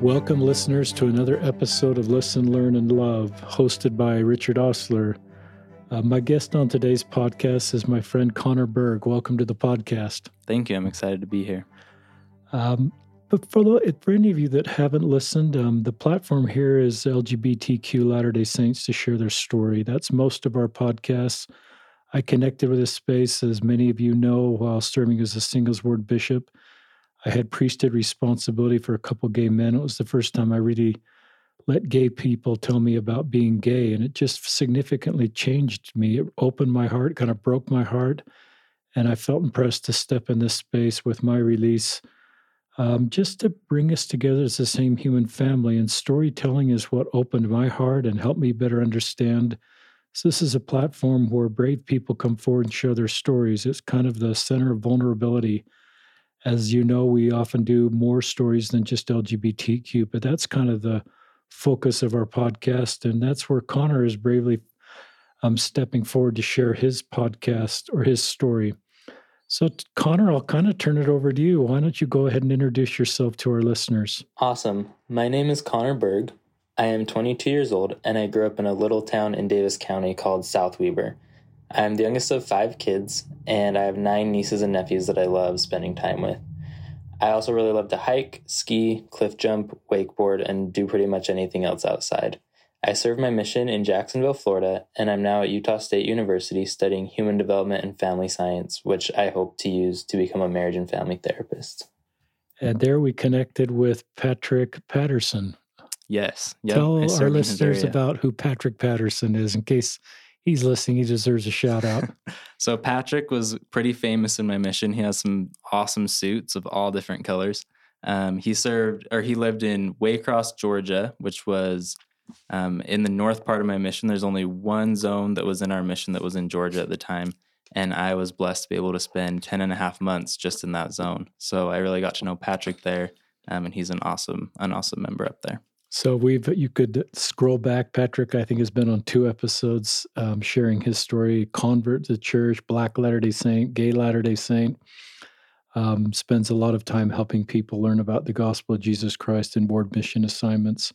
Welcome, listeners, to another episode of Listen, Learn, and Love, hosted by Richard Ostler. Uh, my guest on today's podcast is my friend Connor Berg. Welcome to the podcast. Thank you. I'm excited to be here. Um, but for, the, for any of you that haven't listened, um, the platform here is LGBTQ Latter day Saints to share their story. That's most of our podcasts. I connected with this space, as many of you know, while serving as a singles ward bishop. I had priesthood responsibility for a couple gay men. It was the first time I really let gay people tell me about being gay, and it just significantly changed me. It opened my heart, kind of broke my heart, and I felt impressed to step in this space with my release. Um, just to bring us together as the same human family. And storytelling is what opened my heart and helped me better understand. So, this is a platform where brave people come forward and share their stories. It's kind of the center of vulnerability as you know, we often do more stories than just LGBTQ, but that's kind of the focus of our podcast. And that's where Connor is bravely um, stepping forward to share his podcast or his story. So, Connor, I'll kind of turn it over to you. Why don't you go ahead and introduce yourself to our listeners? Awesome. My name is Connor Berg. I am 22 years old, and I grew up in a little town in Davis County called South Weber. I am the youngest of five kids, and I have nine nieces and nephews that I love spending time with. I also really love to hike, ski, cliff jump, wakeboard, and do pretty much anything else outside. I serve my mission in Jacksonville, Florida, and I'm now at Utah State University studying human development and family science, which I hope to use to become a marriage and family therapist. And there we connected with Patrick Patterson. Yes. Yep. Tell our listeners about who Patrick Patterson is in case he's listening. He deserves a shout out. so Patrick was pretty famous in my mission. He has some awesome suits of all different colors. Um, he served or he lived in Waycross, Georgia, which was um, in the north part of my mission. There's only one zone that was in our mission that was in Georgia at the time. And I was blessed to be able to spend 10 and a half months just in that zone. So I really got to know Patrick there. Um, and he's an awesome, an awesome member up there. So we've you could scroll back. Patrick, I think, has been on two episodes um, sharing his story. Convert to church, Black Latter Day Saint, Gay Latter Day Saint. Um, spends a lot of time helping people learn about the gospel of Jesus Christ in board mission assignments.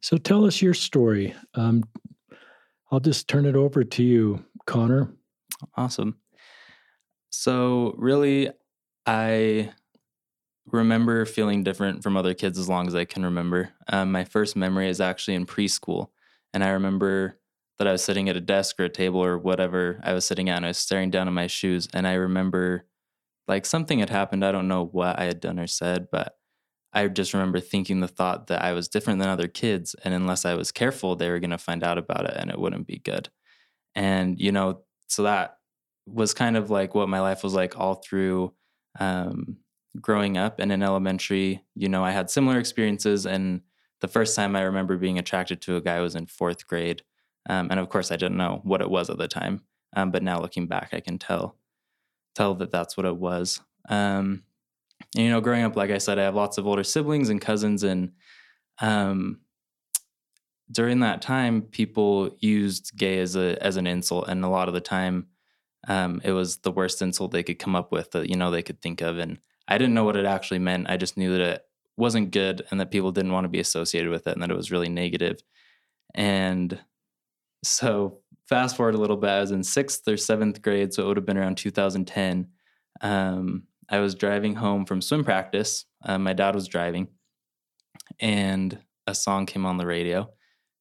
So tell us your story. Um, I'll just turn it over to you, Connor. Awesome. So really, I remember feeling different from other kids as long as I can remember. Um, my first memory is actually in preschool. And I remember that I was sitting at a desk or a table or whatever I was sitting at and I was staring down at my shoes. And I remember like something had happened. I don't know what I had done or said, but I just remember thinking the thought that I was different than other kids. And unless I was careful, they were going to find out about it and it wouldn't be good. And, you know, so that was kind of like what my life was like all through um, growing up and in elementary, you know, I had similar experiences. And the first time I remember being attracted to a guy was in fourth grade. Um, and of course, I didn't know what it was at the time. Um, but now looking back, I can tell tell that that's what it was. Um, and, you know, growing up, like I said, I have lots of older siblings and cousins, and um, during that time, people used gay as a as an insult, and a lot of the time, um, it was the worst insult they could come up with that you know they could think of, and I didn't know what it actually meant. I just knew that it wasn't good and that people didn't want to be associated with it and that it was really negative. And so fast forward a little bit, I was in sixth or seventh grade, so it would have been around 2010. Um, I was driving home from swim practice. Uh, my dad was driving, and a song came on the radio,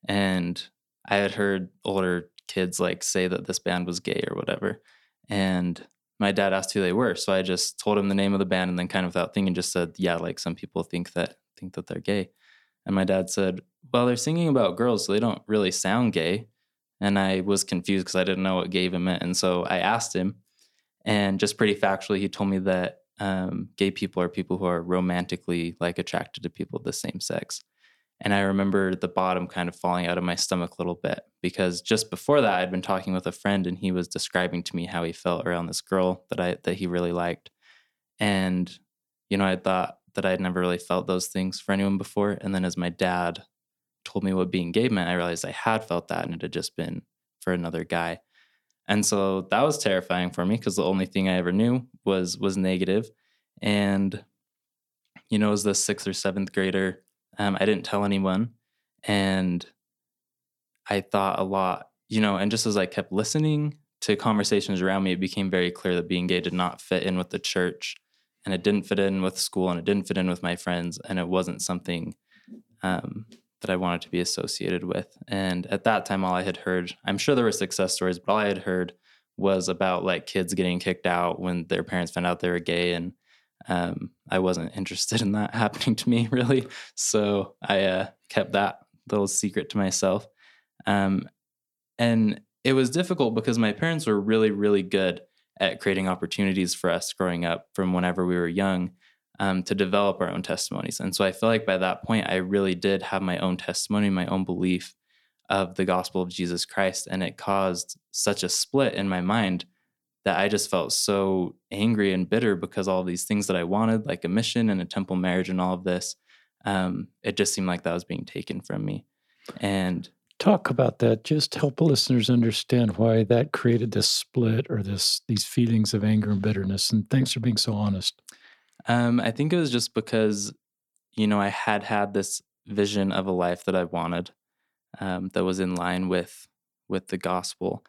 and I had heard older kids like say that this band was gay or whatever, and my dad asked who they were. So I just told him the name of the band and then kind of without thinking just said, yeah, like some people think that think that they're gay. And my dad said, well, they're singing about girls, so they don't really sound gay. And I was confused because I didn't know what gay even meant. And so I asked him, and just pretty factually, he told me that um, gay people are people who are romantically like attracted to people of the same sex. And I remember the bottom kind of falling out of my stomach a little bit because just before that, I'd been talking with a friend and he was describing to me how he felt around this girl that I that he really liked. And, you know, I thought that I'd never really felt those things for anyone before. And then as my dad told me what being gay meant, I realized I had felt that and it had just been for another guy. And so that was terrifying for me because the only thing I ever knew was was negative. And, you know, as the sixth or seventh grader, Um, I didn't tell anyone. And I thought a lot, you know, and just as I kept listening to conversations around me, it became very clear that being gay did not fit in with the church and it didn't fit in with school and it didn't fit in with my friends. And it wasn't something um, that I wanted to be associated with. And at that time, all I had heard, I'm sure there were success stories, but all I had heard was about like kids getting kicked out when their parents found out they were gay. And um, I wasn't interested in that happening to me really. So I uh, kept that little secret to myself. Um, and it was difficult because my parents were really, really good at creating opportunities for us growing up from whenever we were young um, to develop our own testimonies. And so I feel like by that point, I really did have my own testimony, my own belief of the gospel of Jesus Christ. And it caused such a split in my mind that I just felt so angry and bitter because all these things that I wanted, like a mission and a temple marriage and all of this, um, it just seemed like that was being taken from me. And talk about that. Just help listeners understand why that created this split or this these feelings of anger and bitterness. And thanks for being so honest. Um, I think it was just because, you know, I had had this vision of a life that I wanted, um, that was in line with with the gospel,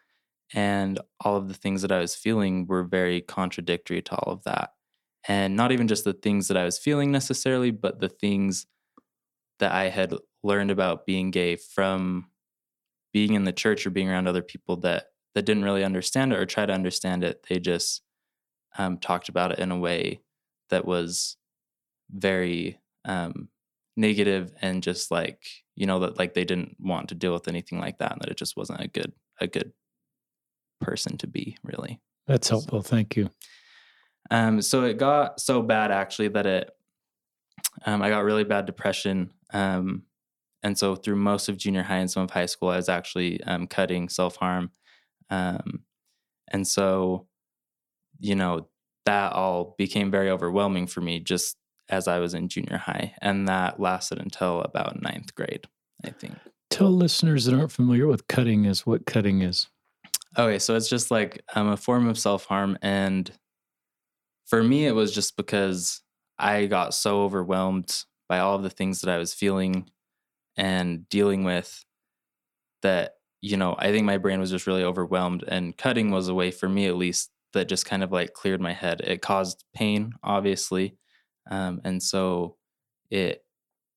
and all of the things that I was feeling were very contradictory to all of that, and not even just the things that I was feeling necessarily, but the things that I had learned about being gay from being in the church or being around other people that that didn't really understand it or try to understand it. They just um, talked about it in a way that was very um, negative and just like you know that like they didn't want to deal with anything like that and that it just wasn't a good a good person to be really. That's helpful. Thank you. Um, so it got so bad actually that it um, I got really bad depression. Um, and so through most of junior high and some of high school, I was actually um, cutting self harm. Um, and so, you know, that all became very overwhelming for me just as I was in junior high. And that lasted until about ninth grade, I think. Tell listeners that aren't familiar with cutting is what cutting is. Okay, so it's just like um, a form of self harm. And for me, it was just because I got so overwhelmed by all of the things that I was feeling and dealing with that you know i think my brain was just really overwhelmed and cutting was a way for me at least that just kind of like cleared my head it caused pain obviously um, and so it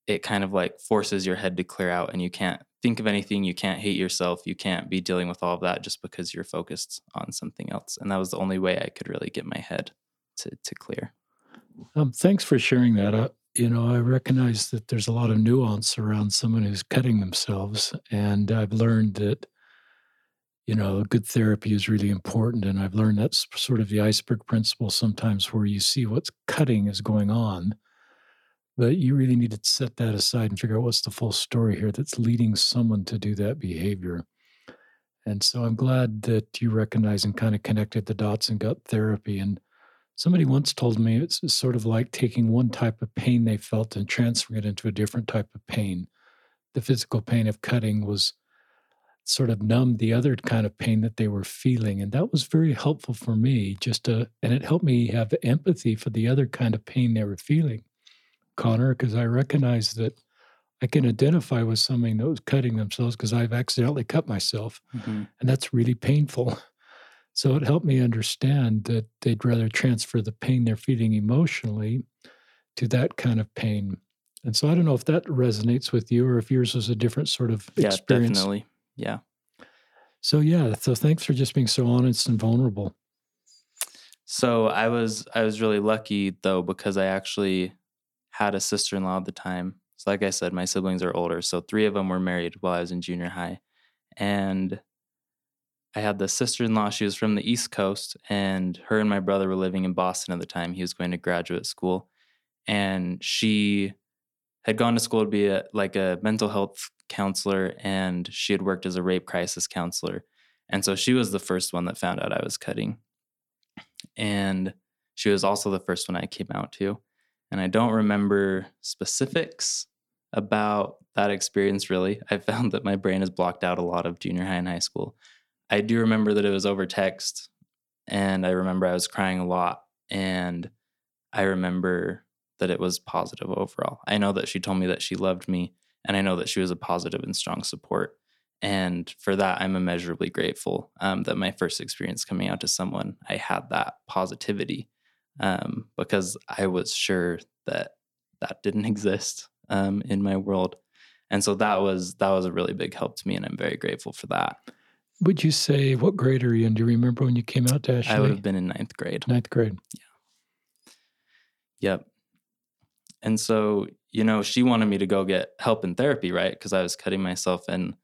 it kind of like forces your head to clear out and you can't think of anything you can't hate yourself you can't be dealing with all of that just because you're focused on something else and that was the only way i could really get my head to to clear um, thanks for sharing that you know, I recognize that there's a lot of nuance around someone who's cutting themselves. And I've learned that, you know, good therapy is really important. And I've learned that's sort of the iceberg principle sometimes where you see what's cutting is going on. But you really need to set that aside and figure out what's the full story here that's leading someone to do that behavior. And so I'm glad that you recognize and kind of connected the dots and got therapy. And Somebody once told me it's sort of like taking one type of pain they felt and transferring it into a different type of pain. The physical pain of cutting was sort of numbed the other kind of pain that they were feeling. And that was very helpful for me, just to, and it helped me have empathy for the other kind of pain they were feeling, Connor, because I recognize that I can identify with somebody that was cutting themselves because I've accidentally cut myself. Mm-hmm. And that's really painful. So it helped me understand that they'd rather transfer the pain they're feeling emotionally to that kind of pain. And so I don't know if that resonates with you or if yours was a different sort of yeah, experience. Definitely. Yeah. So yeah, so thanks for just being so honest and vulnerable. So I was I was really lucky though because I actually had a sister-in-law at the time. So like I said, my siblings are older, so three of them were married while I was in junior high. And I had the sister in law. She was from the East Coast, and her and my brother were living in Boston at the time. He was going to graduate school, and she had gone to school to be a, like a mental health counselor, and she had worked as a rape crisis counselor. And so she was the first one that found out I was cutting. And she was also the first one I came out to. And I don't remember specifics about that experience really. I found that my brain has blocked out a lot of junior high and high school. I do remember that it was over text, and I remember I was crying a lot, and I remember that it was positive overall. I know that she told me that she loved me, and I know that she was a positive and strong support. And for that, I'm immeasurably grateful um, that my first experience coming out to someone, I had that positivity um, because I was sure that that didn't exist um, in my world. And so that was that was a really big help to me, and I'm very grateful for that. Would you say what grade are you in? Do you remember when you came out to Ashley? I would have been in ninth grade. Ninth grade. Yeah. Yep. And so, you know, she wanted me to go get help in therapy, right? Because I was cutting myself and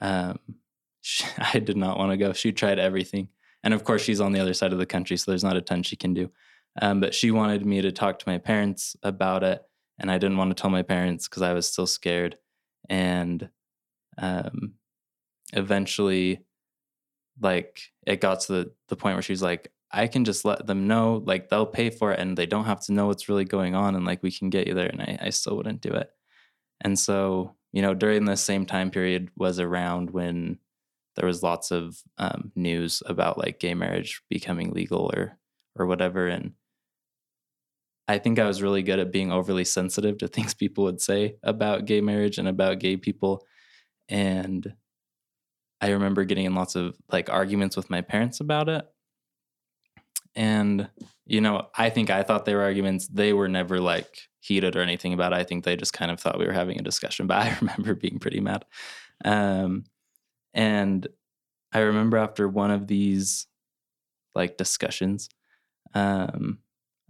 um, she, I did not want to go. She tried everything. And of course, she's on the other side of the country, so there's not a ton she can do. Um, but she wanted me to talk to my parents about it. And I didn't want to tell my parents because I was still scared. And um, eventually, like, it got to the, the point where she's like, I can just let them know, like, they'll pay for it and they don't have to know what's really going on. And like, we can get you there. And I, I still wouldn't do it. And so you know, during the same time period was around when there was lots of um, news about like gay marriage becoming legal or or whatever, and I think I was really good at being overly sensitive to things people would say about gay marriage and about gay people, and I remember getting in lots of like arguments with my parents about it. And, you know, I think I thought they were arguments. They were never like heated or anything about it. I think they just kind of thought we were having a discussion, but I remember being pretty mad. Um, and I remember after one of these like discussions, um,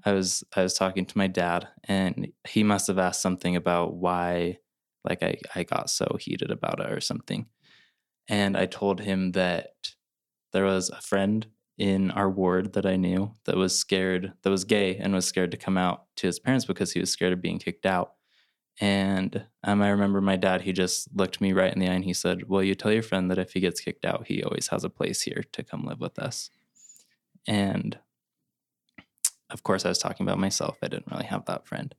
I was I was talking to my dad, and he must have asked something about why, like I I got so heated about it or something, and I told him that there was a friend in our ward that I knew that was scared, that was gay and was scared to come out to his parents because he was scared of being kicked out. And um, I remember my dad, he just looked me right in the eye and he said, Well, you tell your friend that if he gets kicked out, he always has a place here to come live with us. And of course, I was talking about myself. I didn't really have that friend.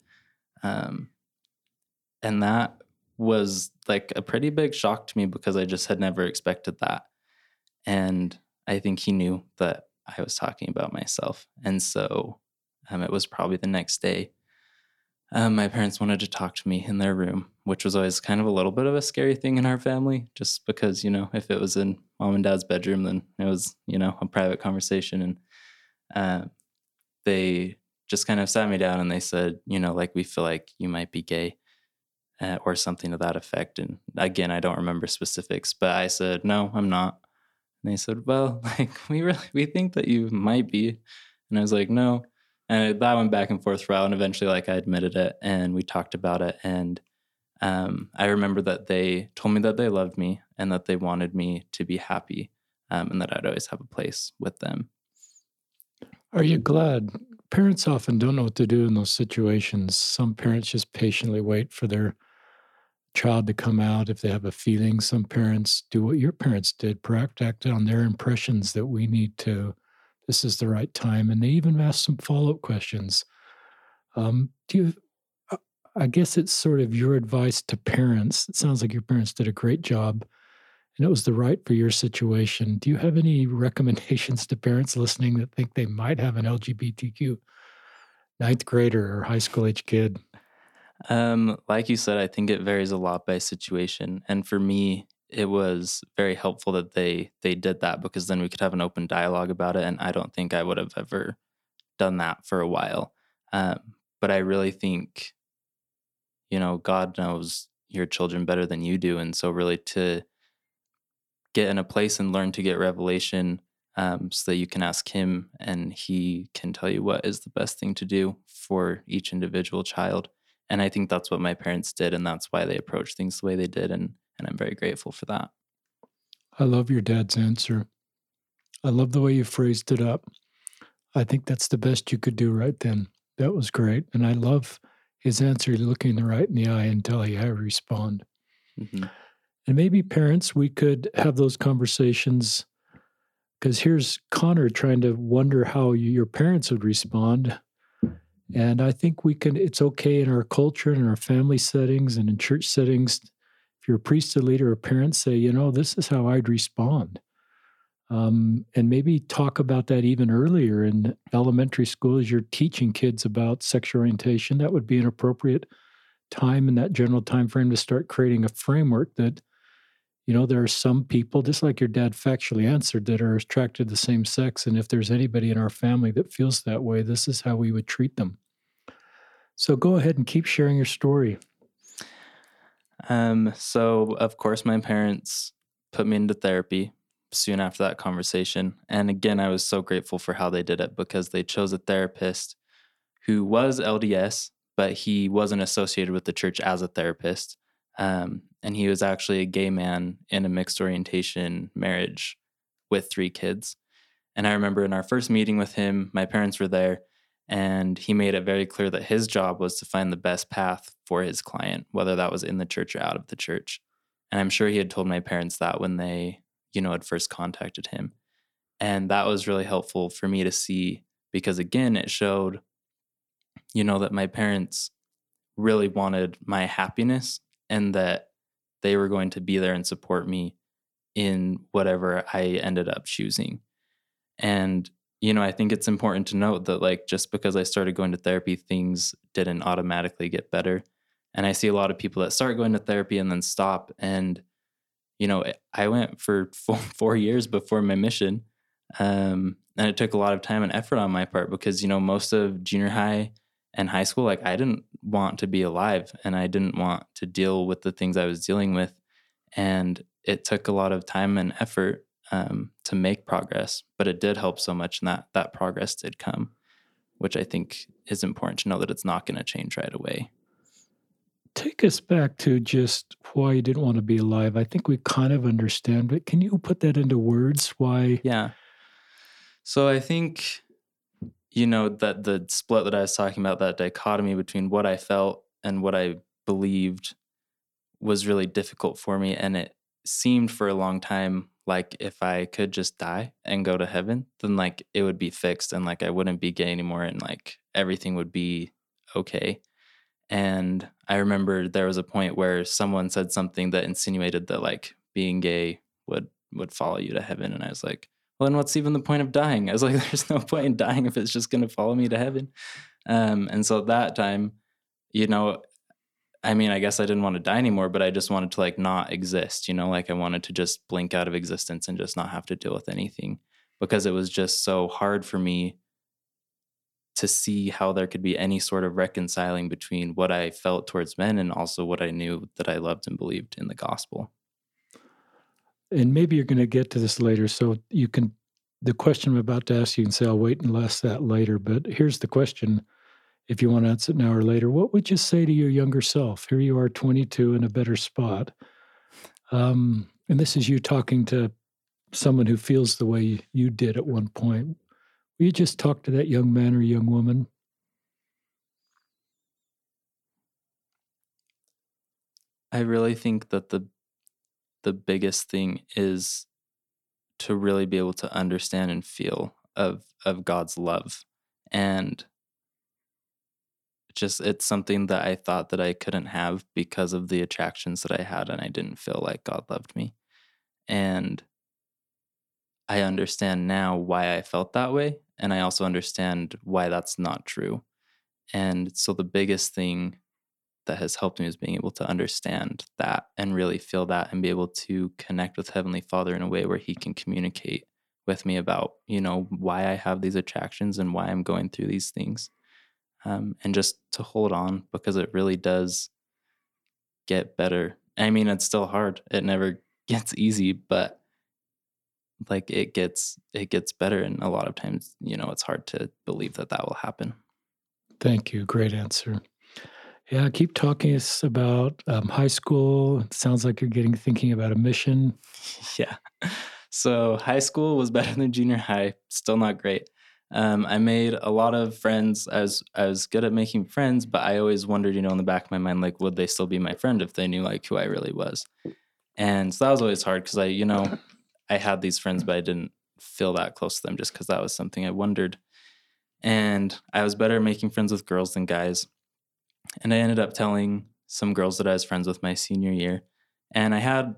Um, and that was like a pretty big shock to me because I just had never expected that. And I think he knew that I was talking about myself. And so um, it was probably the next day. Um, my parents wanted to talk to me in their room, which was always kind of a little bit of a scary thing in our family, just because, you know, if it was in mom and dad's bedroom, then it was, you know, a private conversation. And uh, they just kind of sat me down and they said, you know, like, we feel like you might be gay. Uh, or something to that effect. And again, I don't remember specifics, but I said, no, I'm not. And they said, Well, like, we really, we think that you might be. And I was like, No. And that went back and forth for a while. And eventually, like, I admitted it and we talked about it. And um, I remember that they told me that they loved me and that they wanted me to be happy um, and that I'd always have a place with them. Are you glad? Parents often don't know what to do in those situations. Some parents just patiently wait for their child to come out if they have a feeling. Some parents do what your parents did, act on their impressions that we need to, this is the right time. And they even ask some follow up questions. Um, do you, uh, I guess it's sort of your advice to parents. It sounds like your parents did a great job and it was the right for your situation. Do you have any recommendations to parents listening that think they might have an LGBTQ ninth grader or high school age kid? Um, like you said, I think it varies a lot by situation. And for me, it was very helpful that they they did that because then we could have an open dialogue about it. And I don't think I would have ever done that for a while. Um, but I really think, you know, God knows your children better than you do, and so really to get in a place and learn to get revelation um, so that you can ask him and he can tell you what is the best thing to do for each individual child and I think that's what my parents did, and that's why they approached things the way they did, and and I'm very grateful for that. I love your dad's answer. I love the way you phrased it up. I think that's the best you could do right then. That was great, and I love his answer, looking the right in the eye and telling you how to respond. Mm-hmm. And maybe parents, we could have those conversations because here's Connor trying to wonder how you, your parents would respond and I think we can, it's okay in our culture and in our family settings and in church settings. If you're a priesthood leader or parent, say, you know, this is how I'd respond. Um, and maybe talk about that even earlier in elementary school as you're teaching kids about sexual orientation. That would be an appropriate time in that general time frame to start creating a framework that you know there are some people just like your dad factually answered that are attracted to the same sex and if there's anybody in our family that feels that way this is how we would treat them so go ahead and keep sharing your story um, so of course my parents put me into therapy soon after that conversation. And again, I was so grateful for how they did it because they chose a therapist who was LDS, but he wasn't associated with the church as a therapist. Um, and he was actually a gay man in a mixed orientation marriage with three kids. And I remember in our first meeting with him, my parents were there, and he made it very clear that his job was to find the best path for his client, whether that was in the church or out of the church. And I'm sure he had told my parents that when they you know, had first contacted him. And that was really helpful for me to see because, again, it showed, you know, that my parents really wanted my happiness and that they were going to be there and support me in whatever I ended up choosing. And, you know, I think it's important to note that, like, just because I started going to therapy, things didn't automatically get better. And I see a lot of people that start going to therapy and then stop. And you know, I went for four, four years before my mission. Um, and it took a lot of time and effort on my part because, you know, most of junior high and high school, like I didn't want to be alive and I didn't want to deal with the things I was dealing with. And it took a lot of time and effort um, to make progress, but it did help so much. And that, that progress did come, which I think is important to know that it's not going to change right away take us back to just why you didn't want to be alive. I think we kind of understand, but can you put that into words? Why? Yeah. So I think, you know, that the split that I was talking about, that dichotomy between what I felt and what I believed was really difficult for me. And it seemed for a long time like if I could just die and go to heaven, then like it would be fixed and like I wouldn't be gay anymore and like everything would be okay. And I remember there was a point where someone said something that insinuated that like being gay would would follow you to heaven. And I was like, well, then what's even the point of dying? I was like, there's no point in dying if it's just going to follow me to heaven. Um, and so at that time, you know, I mean, I guess I didn't want to die anymore, but I just wanted to like not exist, you know, like I wanted to just blink out of existence and just not have to deal with anything because it was just so hard for me to see how there could be any sort of reconciling between what I felt towards men and also what I knew that I loved and believed in the gospel. And maybe you're going to get to this later. So you can, the question I'm about to ask, you can say, I'll wait and ask that later. But here's the question if you want to answer it now or later what would you say to your younger self? Here you are, 22, in a better spot. Um, and this is you talking to someone who feels the way you did at one point. Will you just talk to that young man or young woman? I really think that the the biggest thing is to really be able to understand and feel of of God's love and just it's something that I thought that I couldn't have because of the attractions that I had and I didn't feel like God loved me. And I understand now why I felt that way and I also understand why that's not true. And so the biggest thing that has helped me is being able to understand that and really feel that and be able to connect with Heavenly Father in a way where He can communicate with me about, you know, why I have these attractions and why I'm going through these things. Um, and just to hold on because it really does get better. I mean, it's still hard, it never gets easy, but like it gets it gets better and a lot of times you know it's hard to believe that that will happen thank you great answer yeah keep talking us about um, high school. It sounds like you're getting thinking about a mission. Yeah. So high school was better than junior high still not great. Um, i made a lot of friends i was i was good at making friends but i always wondered you know in the back of my mind like would they still be my friend if they knew like who i really was? And so that was always hard because i you know I had these friends, but I didn't feel that close to them just because that was something I wondered. And I was better at making friends with girls than guys. And I ended up telling some girls that I was friends with my senior year. And I had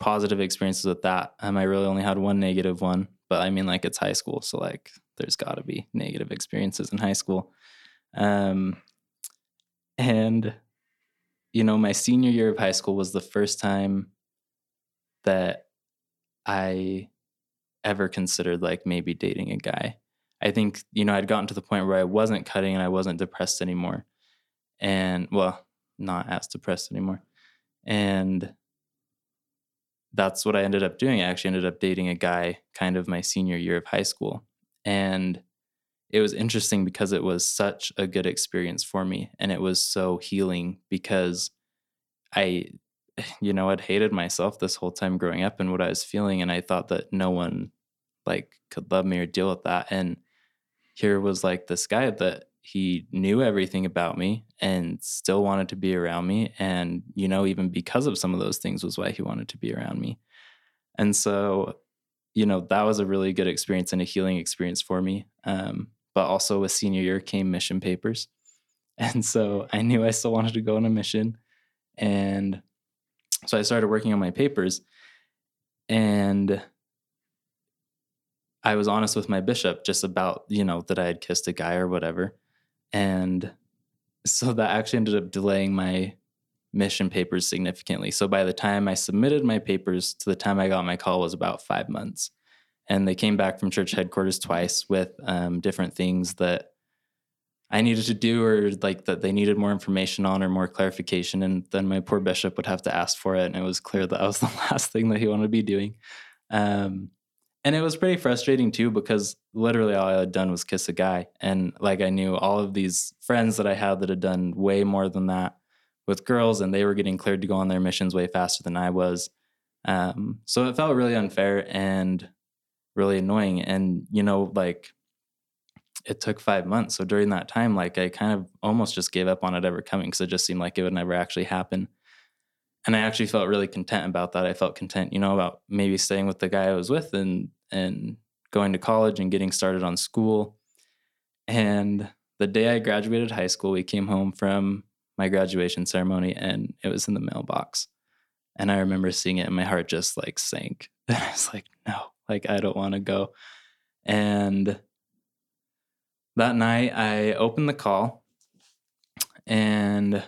positive experiences with that. Um, I really only had one negative one, but I mean, like it's high school, so like there's got to be negative experiences in high school. Um, and you know, my senior year of high school was the first time that I ever considered like maybe dating a guy. I think, you know, I'd gotten to the point where I wasn't cutting and I wasn't depressed anymore. And well, not as depressed anymore. And that's what I ended up doing. I actually ended up dating a guy kind of my senior year of high school. And it was interesting because it was such a good experience for me. And it was so healing because I, you know, I'd hated myself this whole time growing up and what I was feeling. And I thought that no one like could love me or deal with that. And here was like this guy that he knew everything about me and still wanted to be around me and you know even because of some of those things was why he wanted to be around me and so you know that was a really good experience and a healing experience for me um, but also with senior year came mission papers and so i knew i still wanted to go on a mission and so i started working on my papers and I was honest with my bishop just about, you know, that I had kissed a guy or whatever. And so that actually ended up delaying my mission papers significantly. So by the time I submitted my papers to the time I got my call was about five months. And they came back from church headquarters twice with um, different things that I needed to do or like that they needed more information on or more clarification. And then my poor bishop would have to ask for it. And it was clear that, that was the last thing that he wanted to be doing. Um, and it was pretty frustrating too because literally all I had done was kiss a guy. And like I knew all of these friends that I had that had done way more than that with girls, and they were getting cleared to go on their missions way faster than I was. Um, so it felt really unfair and really annoying. And, you know, like it took five months. So during that time, like I kind of almost just gave up on it ever coming because it just seemed like it would never actually happen and I actually felt really content about that. I felt content, you know, about maybe staying with the guy I was with and and going to college and getting started on school. And the day I graduated high school, we came home from my graduation ceremony and it was in the mailbox. And I remember seeing it and my heart just like sank. And I was like, no, like I don't want to go. And that night I opened the call and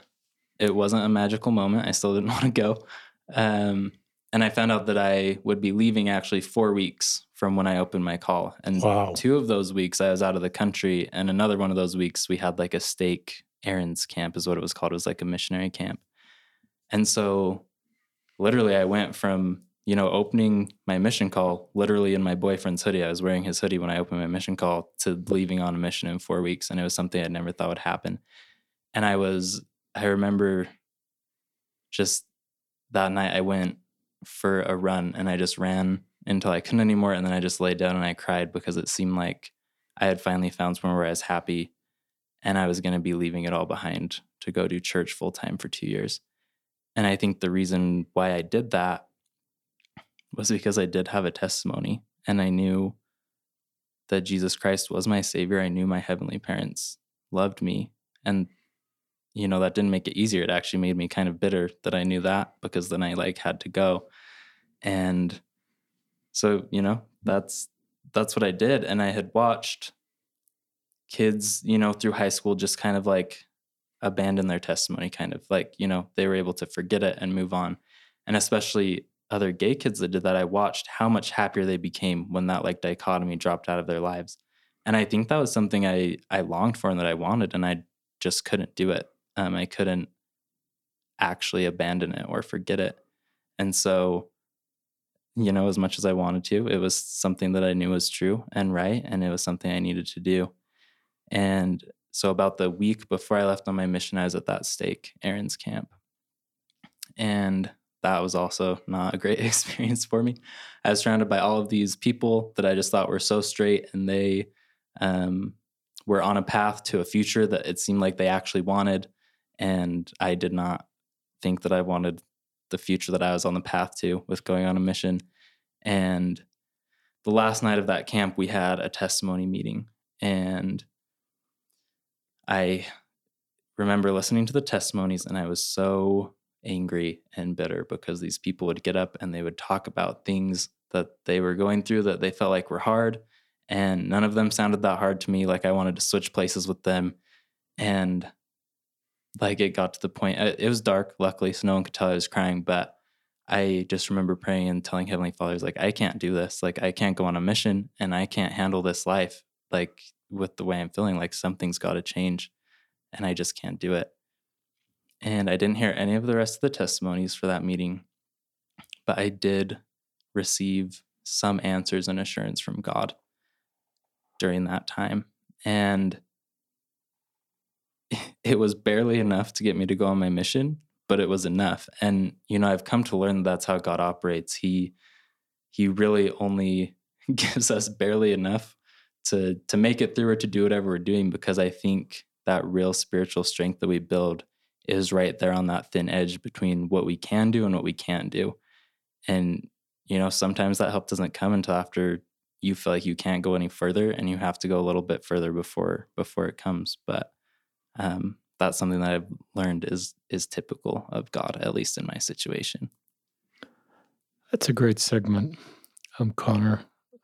it wasn't a magical moment. I still didn't want to go. Um, and I found out that I would be leaving actually four weeks from when I opened my call. And wow. two of those weeks I was out of the country. And another one of those weeks we had like a stake Aaron's camp, is what it was called. It was like a missionary camp. And so literally I went from, you know, opening my mission call literally in my boyfriend's hoodie. I was wearing his hoodie when I opened my mission call to leaving on a mission in four weeks. And it was something I never thought would happen. And I was I remember just that night I went for a run and I just ran until I couldn't anymore. And then I just laid down and I cried because it seemed like I had finally found somewhere where I was happy and I was going to be leaving it all behind to go do church full time for two years. And I think the reason why I did that was because I did have a testimony and I knew that Jesus Christ was my savior. I knew my heavenly parents loved me and you know that didn't make it easier. It actually made me kind of bitter that i knew that because then i like had to go. And so you know that's that's what i did. And i had watched kids you know through high school just kind of like abandon their testimony kind of like you know they were able to forget it and move on. And especially other gay kids that did that i watched how much happier they became when that like dichotomy dropped out of their lives. And i think that was something i i longed for and that i wanted and i just couldn't do it um, I couldn't actually abandon it or forget it. And so, you know, as much as I wanted to, it was something that I knew was true and right. And it was something I needed to do. And so, about the week before I left on my mission, I was at that stake, Aaron's camp. And that was also not a great experience for me. I was surrounded by all of these people that I just thought were so straight and they um, were on a path to a future that it seemed like they actually wanted. And I did not think that I wanted the future that I was on the path to with going on a mission. And the last night of that camp, we had a testimony meeting. And I remember listening to the testimonies, and I was so angry and bitter because these people would get up and they would talk about things that they were going through that they felt like were hard. And none of them sounded that hard to me. Like I wanted to switch places with them. And like it got to the point, uh, it was dark, luckily, so no one could tell I was crying. But I just remember praying and telling Heavenly Father, like, I can't do this. Like, I can't go on a mission and I can't handle this life. Like, with the way I'm feeling, like something's got to change and I just can't do it. And I didn't hear any of the rest of the testimonies for that meeting, but I did receive some answers and assurance from God during that time. And it was barely enough to get me to go on my mission, but it was enough. And you know, I've come to learn that that's how God operates. He he really only gives us barely enough to to make it through or to do whatever we're doing because I think that real spiritual strength that we build is right there on that thin edge between what we can do and what we can't do. And you know, sometimes that help doesn't come until after you feel like you can't go any further and you have to go a little bit further before before it comes. But um, that's something that I've learned is is typical of God, at least in my situation. That's a great segment, um, Connor.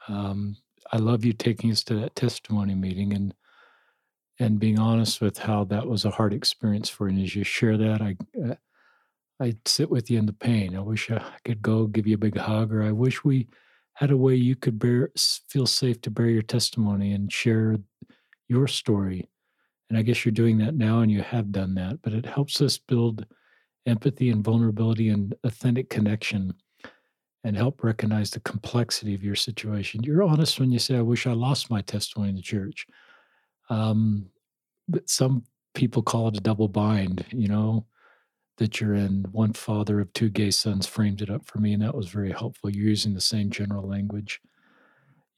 Um, I love you taking us to that testimony meeting and and being honest with how that was a hard experience for you. And as you share that, I uh, I sit with you in the pain. I wish I could go give you a big hug, or I wish we had a way you could bear feel safe to bear your testimony and share your story and I guess you're doing that now and you have done that, but it helps us build empathy and vulnerability and authentic connection and help recognize the complexity of your situation. You're honest when you say, I wish I lost my testimony in the church. Um, but some people call it a double bind, you know, that you're in. One father of two gay sons framed it up for me, and that was very helpful. You're using the same general language.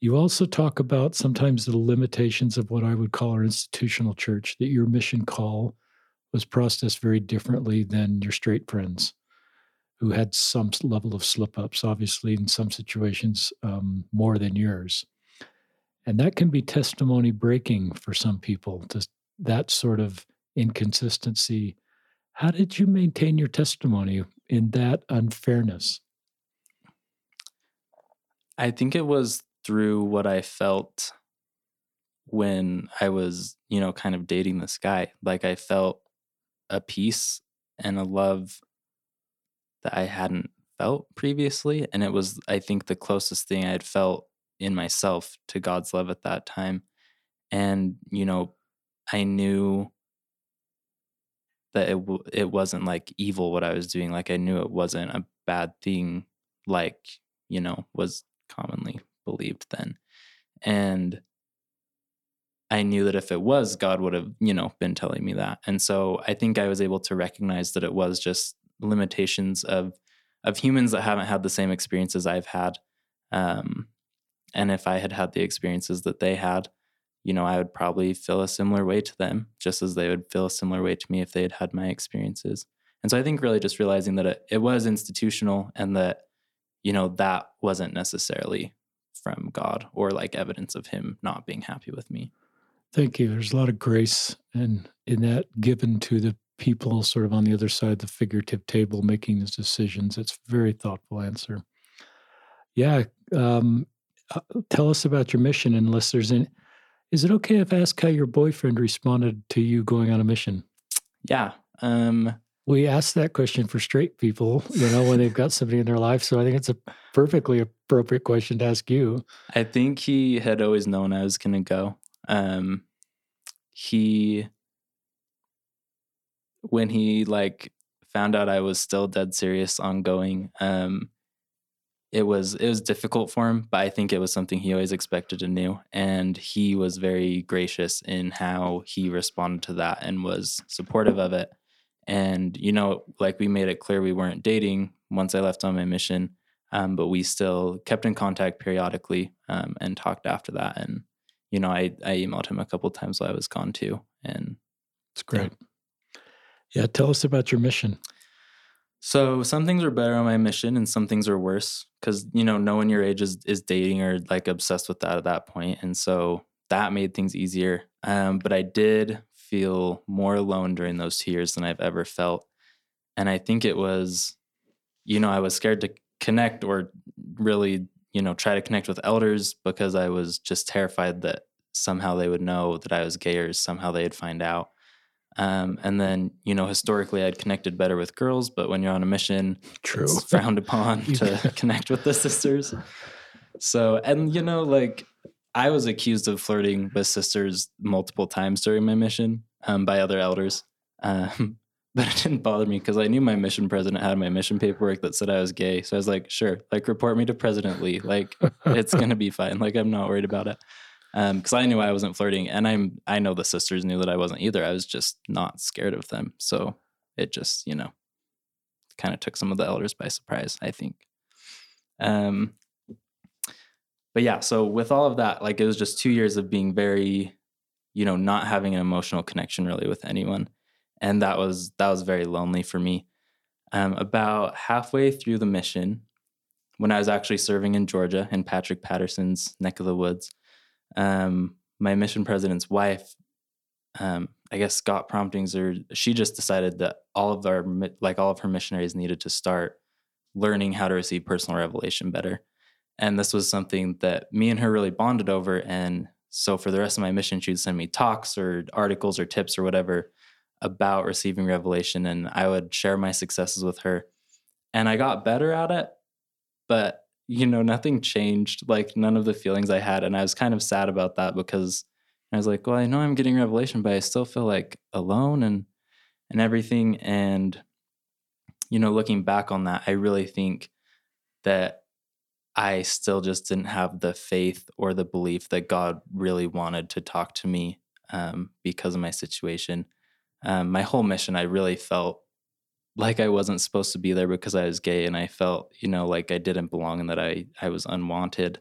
You also talk about sometimes the limitations of what I would call our institutional church, that your mission call was processed very differently than your straight friends who had some level of slip ups, obviously, in some situations, um, more than yours. And that can be testimony breaking for some people, to that sort of inconsistency. How did you maintain your testimony in that unfairness? I think it was through what I felt when I was, you know, kind of dating this guy. Like I felt a peace and a love that I hadn't felt previously. And it was, I think, the closest thing I had felt in myself to God's love at that time. And, you know, I knew that it w- it wasn't like evil what I was doing. Like I knew it wasn't a bad thing, like you know was commonly believed then. And I knew that if it was, God would have, you know, been telling me that. And so I think I was able to recognize that it was just limitations of of humans that haven't had the same experiences I've had. Um, and if I had had the experiences that they had, you know, I would probably feel a similar way to them, just as they would feel a similar way to me if they had had my experiences. And so I think really just realizing that it, it was institutional and that, you know, that wasn't necessarily from God or like evidence of him not being happy with me. Thank you. There's a lot of grace and in that given to the people sort of on the other side of the figurative table making these decisions. It's a very thoughtful answer. Yeah. Um, uh, tell us about your mission, unless there's any. Is it okay if I ask how your boyfriend responded to you going on a mission? Yeah. Um, we ask that question for straight people, you know, when they've got somebody in their life. So I think it's a perfectly appropriate question to ask you. I think he had always known I was going to go. Um, he, when he like found out I was still dead serious on going, um, it was it was difficult for him, but I think it was something he always expected and knew. And he was very gracious in how he responded to that and was supportive of it. And, you know, like we made it clear we weren't dating once I left on my mission, um, but we still kept in contact periodically um, and talked after that. And, you know, I, I emailed him a couple times while I was gone too. And it's great. Yeah. yeah. Tell us about your mission. So some things are better on my mission and some things are worse because, you know, no one your age is, is dating or like obsessed with that at that point. And so that made things easier. Um, but I did feel more alone during those two years than I've ever felt. and I think it was, you know, I was scared to connect or really, you know, try to connect with elders because I was just terrified that somehow they would know that I was gay or somehow they'd find out. Um, and then, you know, historically I'd connected better with girls, but when you're on a mission, True. it's frowned upon to connect with the sisters. So, and you know, like I was accused of flirting with sisters multiple times during my mission um, by other elders. Um, but it didn't bother me because I knew my mission president had my mission paperwork that said I was gay. So I was like, sure, like report me to President Lee. Like it's gonna be fine. Like I'm not worried about it. Um, because I knew I wasn't flirting, and I'm I know the sisters knew that I wasn't either. I was just not scared of them. So it just you know kind of took some of the elders by surprise. I think. Um. But yeah, so with all of that, like it was just two years of being very, you know, not having an emotional connection really with anyone and that was that was very lonely for me. Um, about halfway through the mission, when I was actually serving in Georgia in Patrick Patterson's neck of the woods, um, my mission president's wife, um, I guess Scott promptings, or she just decided that all of our like all of her missionaries needed to start learning how to receive personal revelation better. And this was something that me and her really bonded over. And so for the rest of my mission, she would send me talks or articles or tips or whatever about receiving revelation and I would share my successes with her. And I got better at it, but you know, nothing changed. Like none of the feelings I had. And I was kind of sad about that because I was like, well, I know I'm getting revelation, but I still feel like alone and and everything. And, you know, looking back on that, I really think that I still just didn't have the faith or the belief that God really wanted to talk to me um, because of my situation um, my whole mission, I really felt like I wasn't supposed to be there because I was gay, and I felt, you know, like I didn't belong and that I I was unwanted.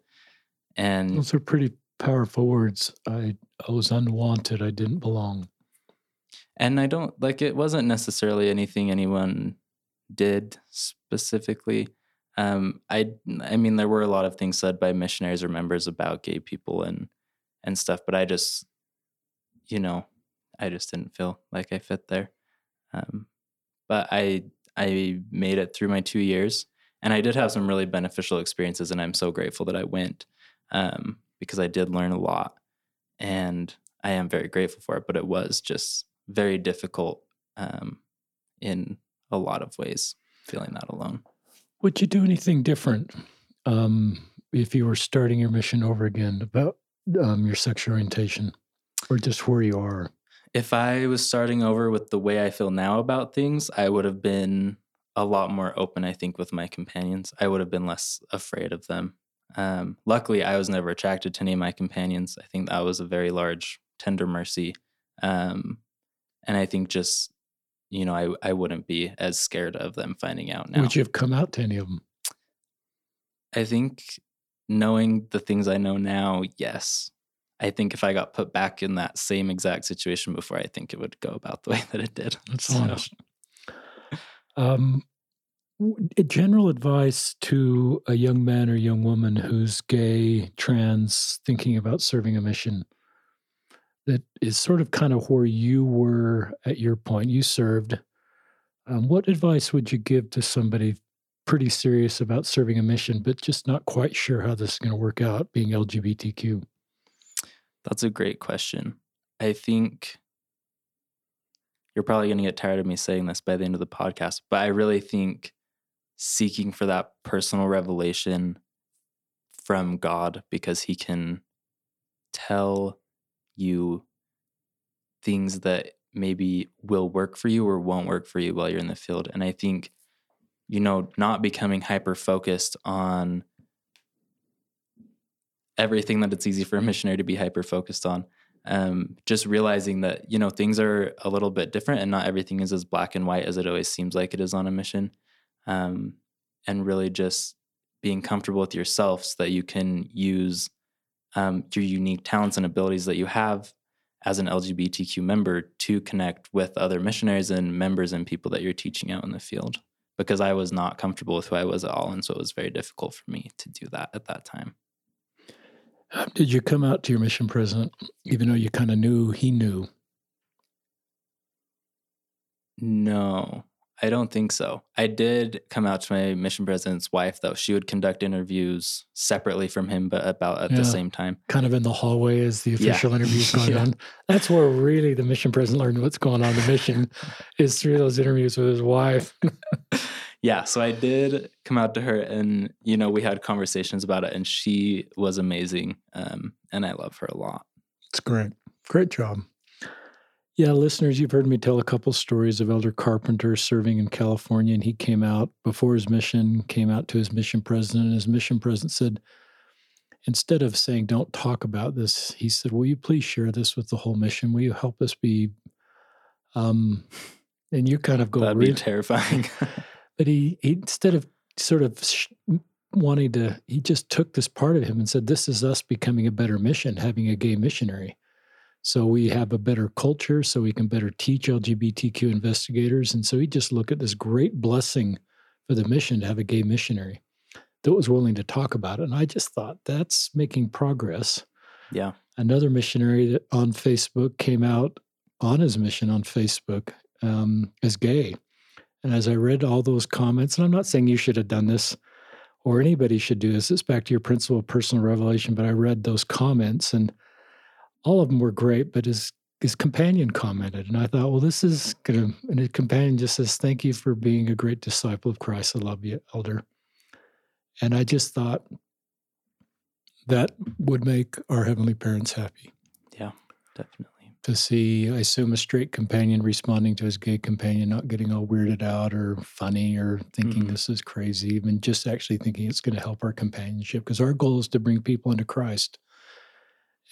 And those are pretty powerful words. I I was unwanted. I didn't belong. And I don't like it wasn't necessarily anything anyone did specifically. Um, I I mean, there were a lot of things said by missionaries or members about gay people and and stuff, but I just, you know, I just didn't feel like I fit there. Um, but I I made it through my two years, and I did have some really beneficial experiences, and I'm so grateful that I went um, because I did learn a lot, and I am very grateful for it. But it was just very difficult um, in a lot of ways, feeling that alone. Would you do anything different um, if you were starting your mission over again about um, your sexual orientation, or just where you are? if I was starting over with the way I feel now about things, I would have been a lot more open, I think, with my companions. I would have been less afraid of them. Um, luckily, I was never attracted to any of my companions. I think that was a very large, tender mercy. Um, and I think just, you know, I, I wouldn't be as scared of them finding out now. Would you have come out to any of them? I think knowing the things I know now, yes. I think if I got put back in that same exact situation before, I think it would go about the way that it did. That's so. honest. Um, general advice to a young man or young woman who's gay, trans, thinking about serving a mission that is sort of kind of where you were at your point. You served. Um, what advice would you give to somebody pretty serious about serving a mission, but just not quite sure how this is going to work out being LGBTQ? That's a great question. I think you're probably going to get tired of me saying this by the end of the podcast, but I really think seeking for that personal revelation from God because He can tell you things that maybe will work for you or won't work for you while you're in the field. And I think, you know, not becoming hyper focused on everything that it's easy for a missionary to be hyper focused on. Um, just realizing that you know things are a little bit different and not everything is as black and white as it always seems like it is on a mission um, and really just being comfortable with yourself so that you can use um, your unique talents and abilities that you have as an lgbtq member to connect with other missionaries and members and people that you're teaching out in the field. Because i was not comfortable with who i was at all and so it was very difficult for me to do that at that time. Did you come out to your mission president, even though you kind of knew he knew? No, I don't think so. I did come out to my mission president's wife, though. She would conduct interviews separately from him, but about at Yeah. the same time. Kind of in the hallway as the Yeah. official interview's going Yeah. on. That's where really the mission president learned what's going on in the mission is through those interviews with his wife. yeah, so I did come out to her, and you know, we had conversations about it, and she was amazing, um, and I love her a lot. It's great. Great job. Yeah, listeners, you've heard me tell a couple stories of Elder Carpenter serving in California, and he came out before his mission, came out to his mission president, and his mission president said, instead of saying, Don't talk about this, he said, Will you please share this with the whole mission? Will you help us be um and you kind of go That'd be terrifying. but he, he instead of sort of sh- wanting to he just took this part of him and said this is us becoming a better mission having a gay missionary so we have a better culture so we can better teach lgbtq investigators and so he just looked at this great blessing for the mission to have a gay missionary that was willing to talk about it and i just thought that's making progress yeah, another missionary that on Facebook came out on his mission on Facebook um, as gay. And as I read all those comments, and I'm not saying you should have done this or anybody should do this, it's back to your principle of personal revelation, but I read those comments and all of them were great, but his his companion commented, and I thought, well, this is gonna. And his companion just says, "Thank you for being a great disciple of Christ. I love you, Elder." And I just thought that would make our heavenly parents happy Yeah, definitely. to see, I assume, a straight companion responding to his gay companion, not getting all weirded out or funny or thinking Mhm. this is crazy, even just actually thinking it's going to help our companionship. Because our goal is to bring people into Christ.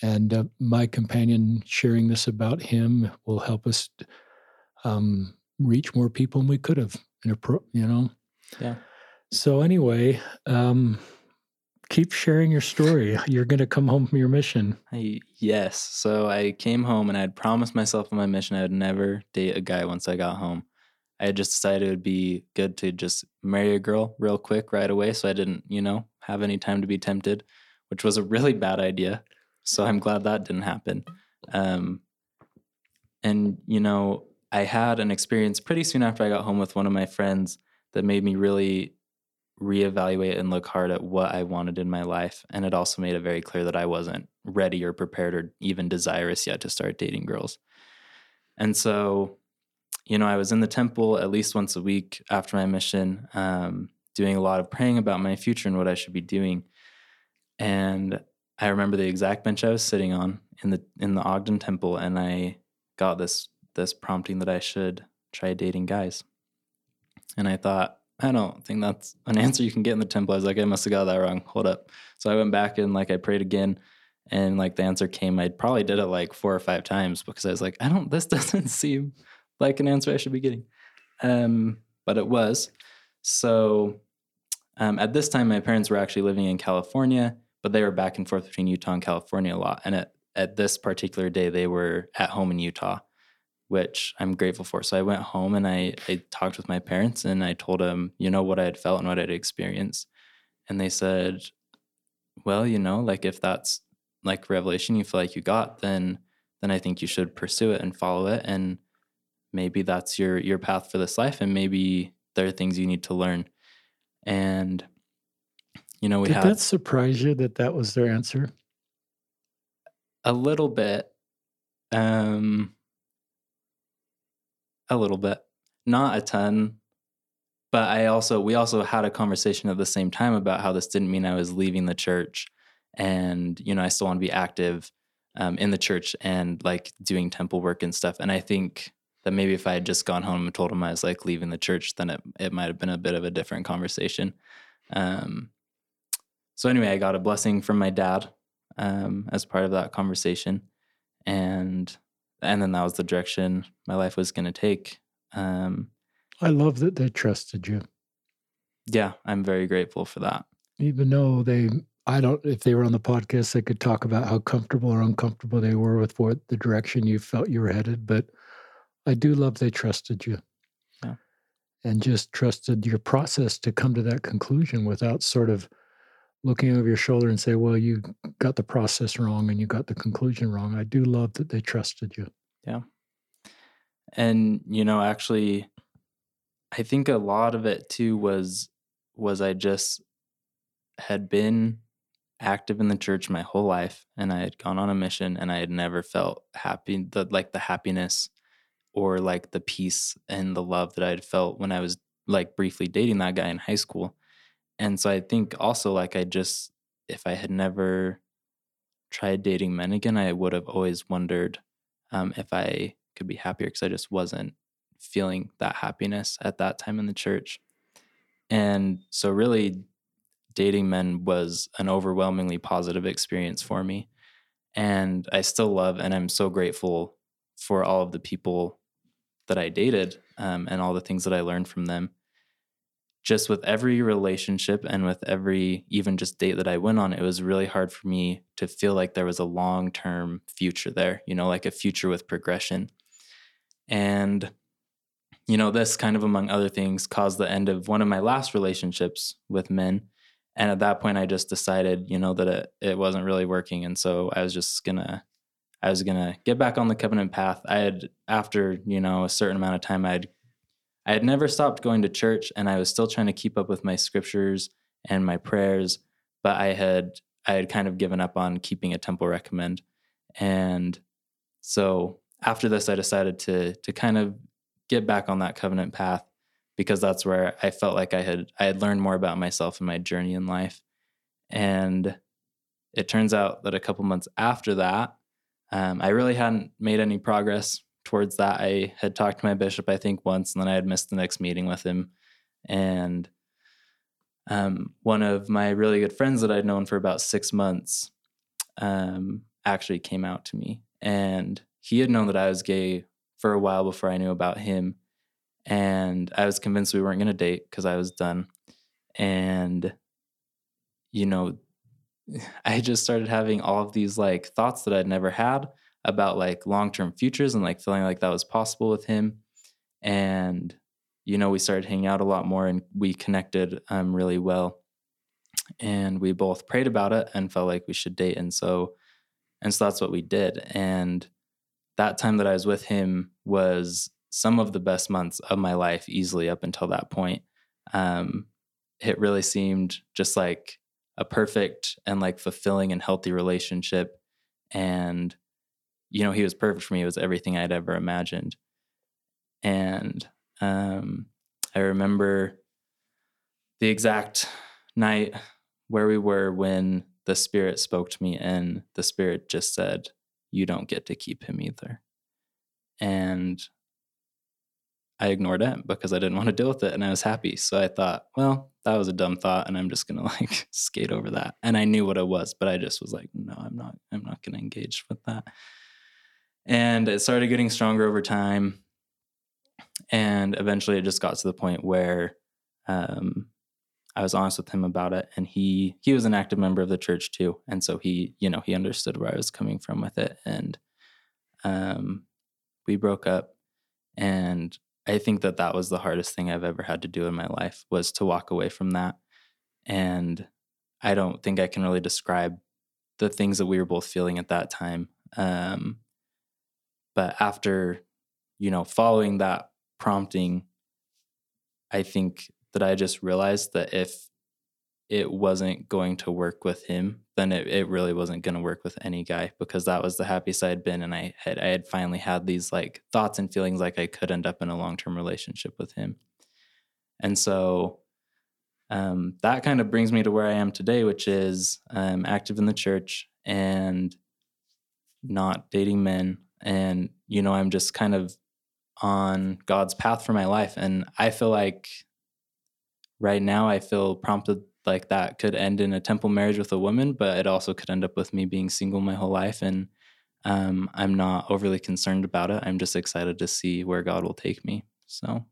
And uh, my companion sharing this about him will help us um, reach more people than we could have, in a pro, you know? Yeah. So, anyway, um, keep sharing your story. You're going to come home from your mission. I, yes. So I came home and I had promised myself on my mission I would never date a guy once I got home. I had just decided it would be good to just marry a girl real quick right away so I didn't, you know, have any time to be tempted, which was a really bad idea. So I'm glad that didn't happen. Um, and, you know, I had an experience pretty soon after I got home with one of my friends that made me really reevaluate and look hard at what I wanted in my life. And it also made it very clear that I wasn't ready or prepared or even desirous yet to start dating girls. And so, you know, I was in the temple at least once a week after my mission, um, doing a lot of praying about my future and what I should be doing. And I remember the exact bench I was sitting on in the in the Ogden Temple, and I got this this prompting that I should try dating guys. And I thought, I don't think that's an answer you can get in the temple. I was like, I must have got that wrong. Hold up. So I went back and like I prayed again, and like the answer came. I probably did it like four or five times because I was like, I don't. This doesn't seem like an answer I should be getting. Um, but it was. So um, at this time, my parents were actually living in California, but they were back and forth between Utah and California a lot. And at at this particular day, they were at home in Utah which I'm grateful for. So I went home and I, I talked with my parents and I told them, you know, what I had felt and what I'd experienced. And they said, well, you know, like if that's like revelation you feel like you got, then then I think you should pursue it and follow it. And maybe that's your your path for this life. And maybe there are things you need to learn. And you know, we Did had that surprise you that that was their answer? a little bit. Um a little bit. Not a ton. But I also we also had a conversation at the same time about how this didn't mean I was leaving the church and you know I still want to be active um, in the church and like doing temple work and stuff. And I think that maybe if I had just gone home and told him I was like leaving the church, then it it might have been a bit of a different conversation. Um, so anyway, I got a blessing from my dad um, as part of that conversation, and and then that was the direction my life was going to take. Um, I love that they trusted you, yeah, I'm very grateful for that. even though they. I don't. If they were on the podcast, they could talk about how comfortable or uncomfortable they were with what the direction you felt you were headed. But I do love they trusted you, Yeah. and just trusted your process to come to that conclusion without sort of looking over your shoulder and say, "Well, you got the process wrong and you got the conclusion wrong." I do love that they trusted you. Yeah. And you know, actually, I think a lot of it too was was I just had been active in the church my whole life and I had gone on a mission and I had never felt happy the like the happiness or like the peace and the love that I had felt when I was like briefly dating that guy in high school. And so I think also like I just if I had never tried dating men again, I would have always wondered um, if I could be happier because I just wasn't feeling that happiness at that time in the church. And so, really, dating men was an overwhelmingly positive experience for me. And I still love and I'm so grateful for all of the people that I dated um, and all the things that I learned from them. Just with every relationship and with every even just date that I went on, it was really hard for me to feel like there was a long term future there, you know, like a future with progression. And you know, this kind of among other things caused the end of one of my last relationships with men. And at that point I just decided, you know, that it, it wasn't really working. And so I was just gonna I was gonna get back on the covenant path. I had after, you know, a certain amount of time I had I had never stopped going to church and I was still trying to keep up with my scriptures and my prayers, but I had I had kind of given up on keeping a temple recommend. And so after this I decided to to kind of get back on that covenant path because that's where I felt like I had I had learned more about myself and my journey in life. And it turns out that a couple months after that, um, I really hadn't made any progress towards that. I had talked to my bishop, I think, once, and then I had missed the next meeting with him. And um, one of my really good friends that I'd known for about six months um, actually came out to me. And he had known that I was gay for a while before I knew about him. And I was convinced we weren't going to date because I was done. And, you know, I just started having all of these like thoughts that I'd never had about like long term futures and like feeling like that was possible with him. And, you know, we started hanging out a lot more and we connected um, really well. And we both prayed about it and felt like we should date. And so, and so that's what we did. And that time that I was with him was some of the best months of my life, easily up until that point. Um, it really seemed just like a perfect and like fulfilling and healthy relationship. And, you know, he was perfect for me. It was everything I'd ever imagined. And um, I remember the exact night where we were when the Spirit spoke to me, and the Spirit just said, you don't get to keep him either. And I ignored it because I didn't want to deal with it and I was happy. So I thought, well, that was a dumb thought and I'm just going to like skate over that. And I knew what it was, but I just was like, no, I'm not I'm not going to engage with that. And it started getting stronger over time. And eventually it just got to the point where um, I was honest with him about it, and he he was an active member of the church too, and so he you know he understood where I was coming from with it, and um, we broke up, and I think that that was the hardest thing I've ever had to do in my life was to walk away from that, and I don't think I can really describe the things that we were both feeling at that time, um, but after you know following that prompting, I think that I just realized that if it wasn't going to work with him, then it, it really wasn't going to work with any guy because that was the happiest I'd been. And I had, I had finally had these like thoughts and feelings like I could end up in a long term relationship with him. And so um, that kind of brings me to where I am today, which is I'm active in the church and not dating men. And, you know, I'm just kind of on God's path for my life. And I feel like right now I feel prompted like that could end in a temple marriage with a woman, but it also could end up with me being single my whole life. And um, I'm not overly concerned about it. I'm just excited to see where God will take me. So,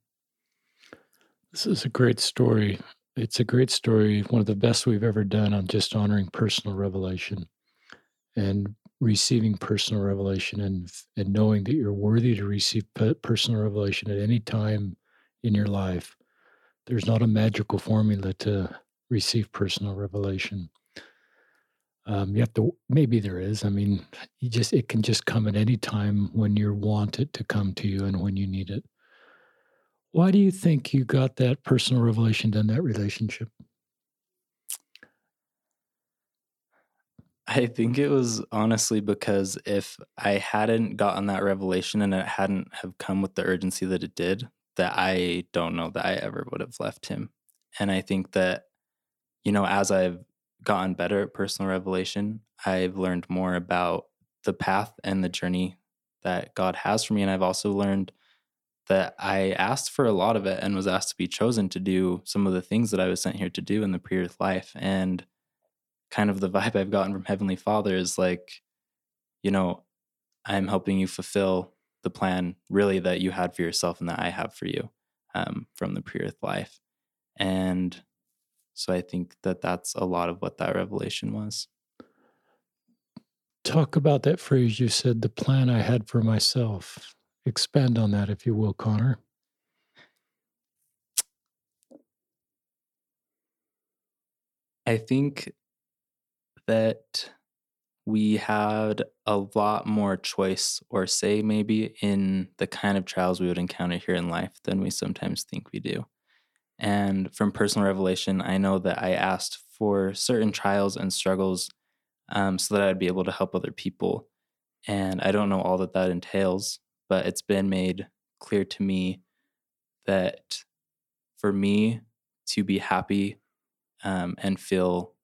this is a great story. It's a great story, one of the best we've ever done on just honoring personal revelation and receiving personal revelation and and knowing that you're worthy to receive personal revelation at any time in your life there's not a magical formula to receive personal revelation. Um, you have to maybe there is. I mean, you just it can just come at any time when you want it to come to you and when you need it. Why do you think you got that personal revelation in that relationship? I think it was honestly because if I hadn't gotten that revelation and it hadn't have come with the urgency that it did, that I don't know that I ever would have left him. And I think that, you know, as I've gotten better at personal revelation, I've learned more about the path and the journey that God has for me. And I've also learned that I asked for a lot of it and was asked to be chosen to do some of the things that I was sent here to do in the pre earth life. And kind of the vibe I've gotten from Heavenly Father is like, you know, I'm helping you fulfill the plan really that you had for yourself and that I have for you um, from the pre earth life. And so I think that that's a lot of what that revelation was. Talk about that phrase you said, the plan I had for myself. Expand on that, if you will, Connor. I think that we had a lot more choice or say maybe in the kind of trials we would encounter here in life than we sometimes think we do. And from personal revelation, I know that I asked for certain trials and struggles um, so that I'd be able to help other people. And I don't know all that that entails, but it's been made clear to me that for me to be happy um, and feel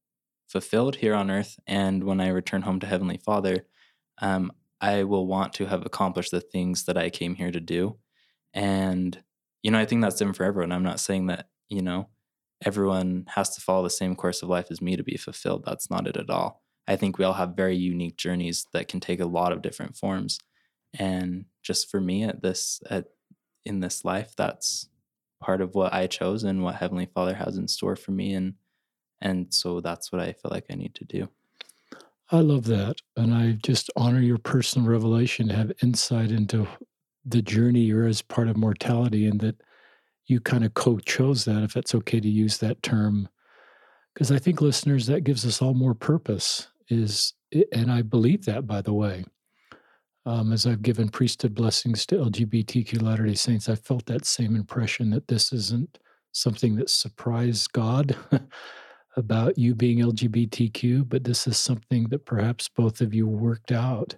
fulfilled here on earth. And when I return home to Heavenly Father, um, I will want to have accomplished the things that I came here to do. And, you know, I think that's different for everyone. I'm not saying that, you know, everyone has to follow the same course of life as me to be fulfilled. That's not it at all. I think we all have very unique journeys that can take a lot of different forms. And just for me at this at in this life, that's part of what I chose and what Heavenly Father has in store for me. And and so that's what I feel like I need to do. I love that. And I just honor your personal revelation, to have insight into the journey you're as part of mortality, and that you kind of co chose that, if it's okay to use that term. Because I think, listeners, that gives us all more purpose. Is and I believe that, by the way. Um, as I've given priesthood blessings to LGBTQ Latter day Saints, I felt that same impression that this isn't something that surprised God. about you being LGBTQ, but this is something that perhaps both of you worked out.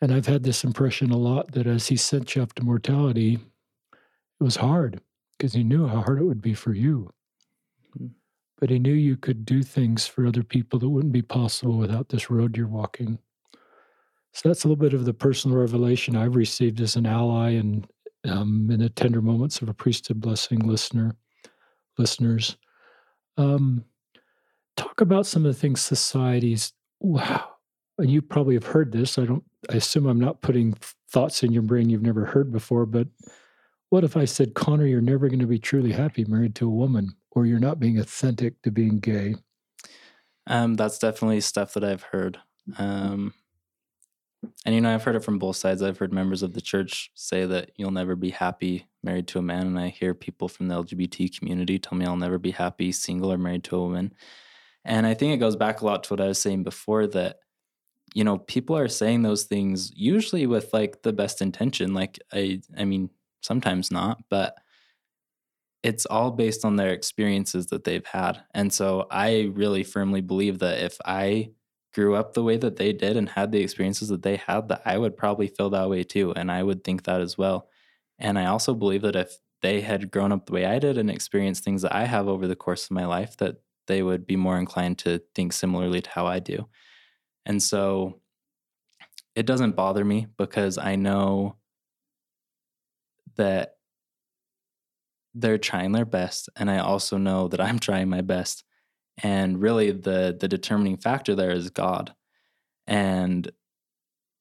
And I've had this impression a lot that as he sent you up to mortality, it was hard because he knew how hard it would be for you. Mm-hmm. But he knew you could do things for other people that wouldn't be possible without this road you're walking. So that's a little bit of the personal revelation I've received as an ally and um, in the tender moments of a priesthood blessing listener, listeners. Um, talk about some of the things societies wow and you probably have heard this i don't i assume i'm not putting thoughts in your brain you've never heard before but what if i said connor you're never going to be truly happy married to a woman or you're not being authentic to being gay? Um, that's definitely stuff that i've heard. Um, and you know i've heard it from both sides. I've heard members of the church say that you'll never be happy married to a man and i hear people from the lgbt community tell me i'll never be happy single or married to a woman and I think it goes back a lot to what I was saying before that, you know, people are saying those things usually with like the best intention. Like I I mean, sometimes not, but it's all based on their experiences that they've had. And so I really firmly believe that if I grew up the way that they did and had the experiences that they had, that I would probably feel that way too. And I would think that as well. And I also believe that if they had grown up the way I did and experienced things that I have over the course of my life, that they would be more inclined to think similarly to how I do. And so it doesn't bother me because I know that they're trying their best and I also know that I'm trying my best. And really the the determining factor there is God. And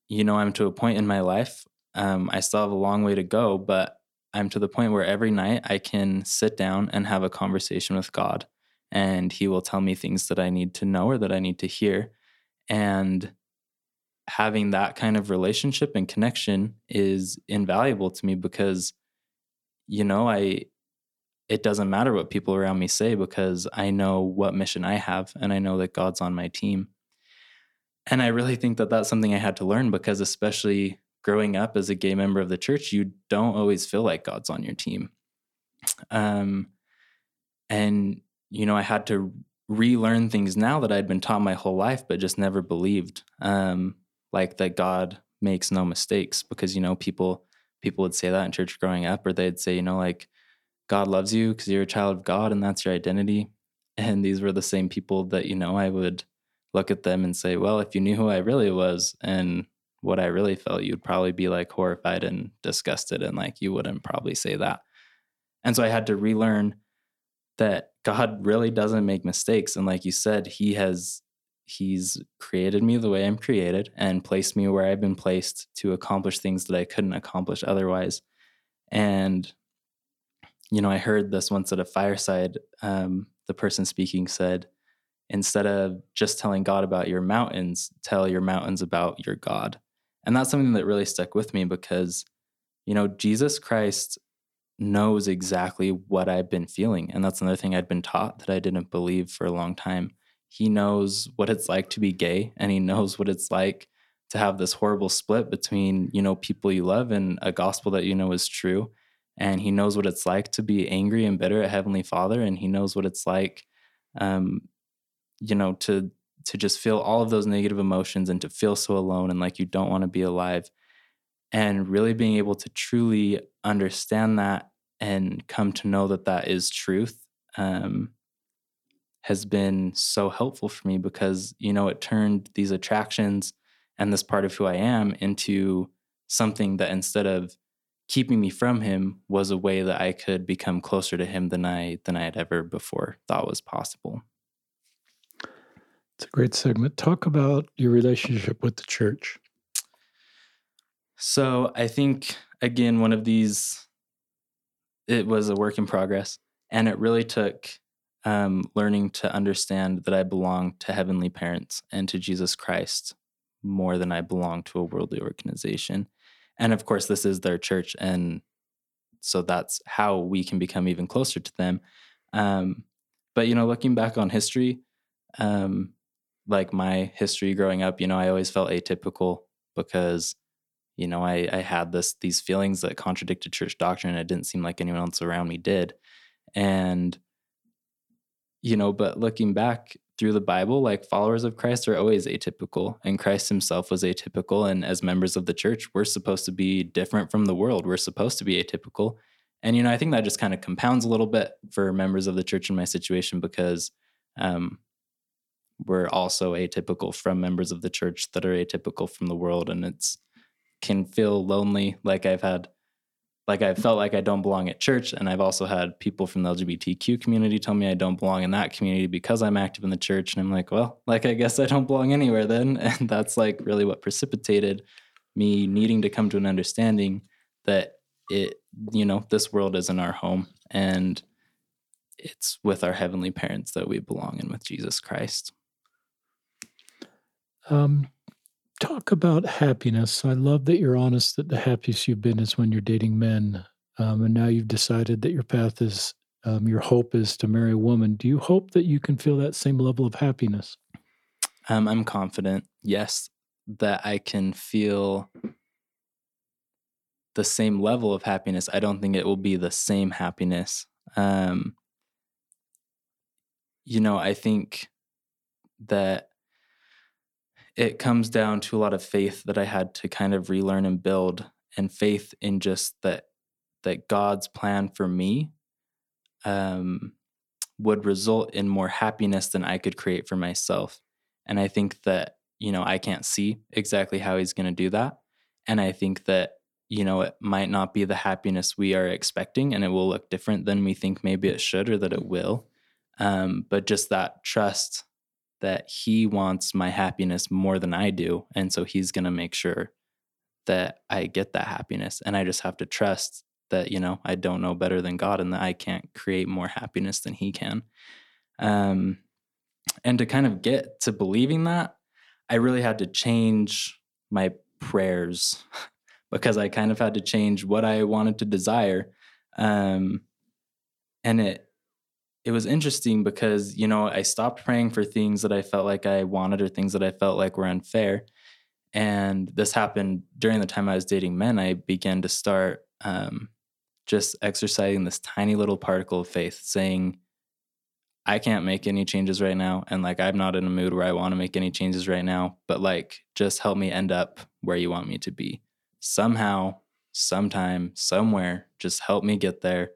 you know, I'm to a point in my life. Um, I still have a long way to go, but I'm to the point where every night I can sit down and have a conversation with God and he will tell me things that I need to know or that I need to hear. And having that kind of relationship and connection is invaluable to me because you know, I it doesn't matter what people around me say because I know what mission I have and I know that God's on my team. And I really think that that's something I had to learn because especially growing up as a gay member of the church, you don't always feel like God's on your team. Um, and, you know, I had to relearn things now that I'd been taught my whole life, but just never believed. Um, like that God makes no mistakes because, you know, people people would say that in church growing up, or they'd say, you know, like God loves you because you're a child of God and that's your identity. And these were the same people that, you know, I would look at them and say, well, if you knew who I really was and what I really felt, you'd probably be like horrified and disgusted and like you wouldn't probably say that. And so I had to relearn that God really doesn't make mistakes. And like you said, He has He's created me the way I'm created and placed me where I've been placed to accomplish things that I couldn't accomplish otherwise. And, you know, I heard this once at a fireside. Um, the person speaking said, instead of just telling God about your mountains, tell your mountains about your God. And that's something that really stuck with me because, you know, Jesus Christ knows exactly what I've been feeling. And that's another thing I'd been taught that I didn't believe for a long time. He knows what it's like to be gay and he knows what it's like to have this horrible split between, you know, people you love and a gospel that you know is true. And he knows what it's like to be angry and bitter at Heavenly Father. And he knows what it's like, um, you know, to to just feel all of those negative emotions and to feel so alone and like you don't want to be alive and really being able to truly understand that and come to know that that is truth um, has been so helpful for me because you know it turned these attractions and this part of who i am into something that instead of keeping me from him was a way that i could become closer to him than i than i had ever before thought was possible. It's a great segment. Talk about your relationship with the church so I think again one of these it was a work in progress, and it really took um, learning to understand that I belong to heavenly parents and to Jesus Christ more than I belong to a worldly organization. And of course, this is their church, and so that's how we can become even closer to them. Um, but you know, looking back on history, um, like my history growing up, you know, I always felt atypical because you know, I, I had this these feelings that contradicted church doctrine it didn't seem like anyone else around me did. And, you know, but looking back through the Bible, like followers of Christ are always atypical, and Christ himself was atypical. And as members of the church, we're supposed to be different from the world. We're supposed to be atypical. And, you know, I think that just kind of compounds a little bit for members of the church in my situation because um, we're also atypical from members of the church that are atypical from the world. And it's, can feel lonely. Like I've had, like I've felt like I don't belong at church, and I've also had people from the LGBTQ community tell me I don't belong in that community because I'm active in the church, and I'm like, well, like I guess I don't belong anywhere then, and that's like really what precipitated me needing to come to an understanding that it, you know, this world isn't our home, and it's with our heavenly parents that we belong in with Jesus Christ. Um, talk about happiness. I love that you're honest that the happiest you've been is when you're dating men. Um, and now you've decided that your path is, um, your hope is to marry a woman. Do you hope that you can feel that same level of happiness? Um, I'm confident, yes, that I can feel the same level of happiness. I don't think it will be the same happiness. Um, you know, I think that it comes down to a lot of faith that I had to kind of relearn and build, and faith in just that that God's plan for me um, would result in more happiness than I could create for myself. And I think that you know I can't see exactly how He's going to do that, and I think that you know it might not be the happiness we are expecting, and it will look different than we think maybe it should or that it will. Um, but just that trust that he wants my happiness more than I do. And so he's going to make sure that I get that happiness. And I just have to trust that, you know, I don't know better than God and that I can't create more happiness than he can. Um, and to kind of get to believing that, I really had to change my prayers because I kind of had to change what I wanted to desire. Um, and it it was interesting because you know I stopped praying for things that I felt like I wanted or things that I felt like were unfair. And this happened during the time I was dating men. I began to start um, just exercising this tiny little particle of faith, saying, I can't make any changes right now. And like, I'm not in a mood where I want to make any changes right now, but like, just help me end up where you want me to be. Somehow, sometime, somewhere, just help me get there.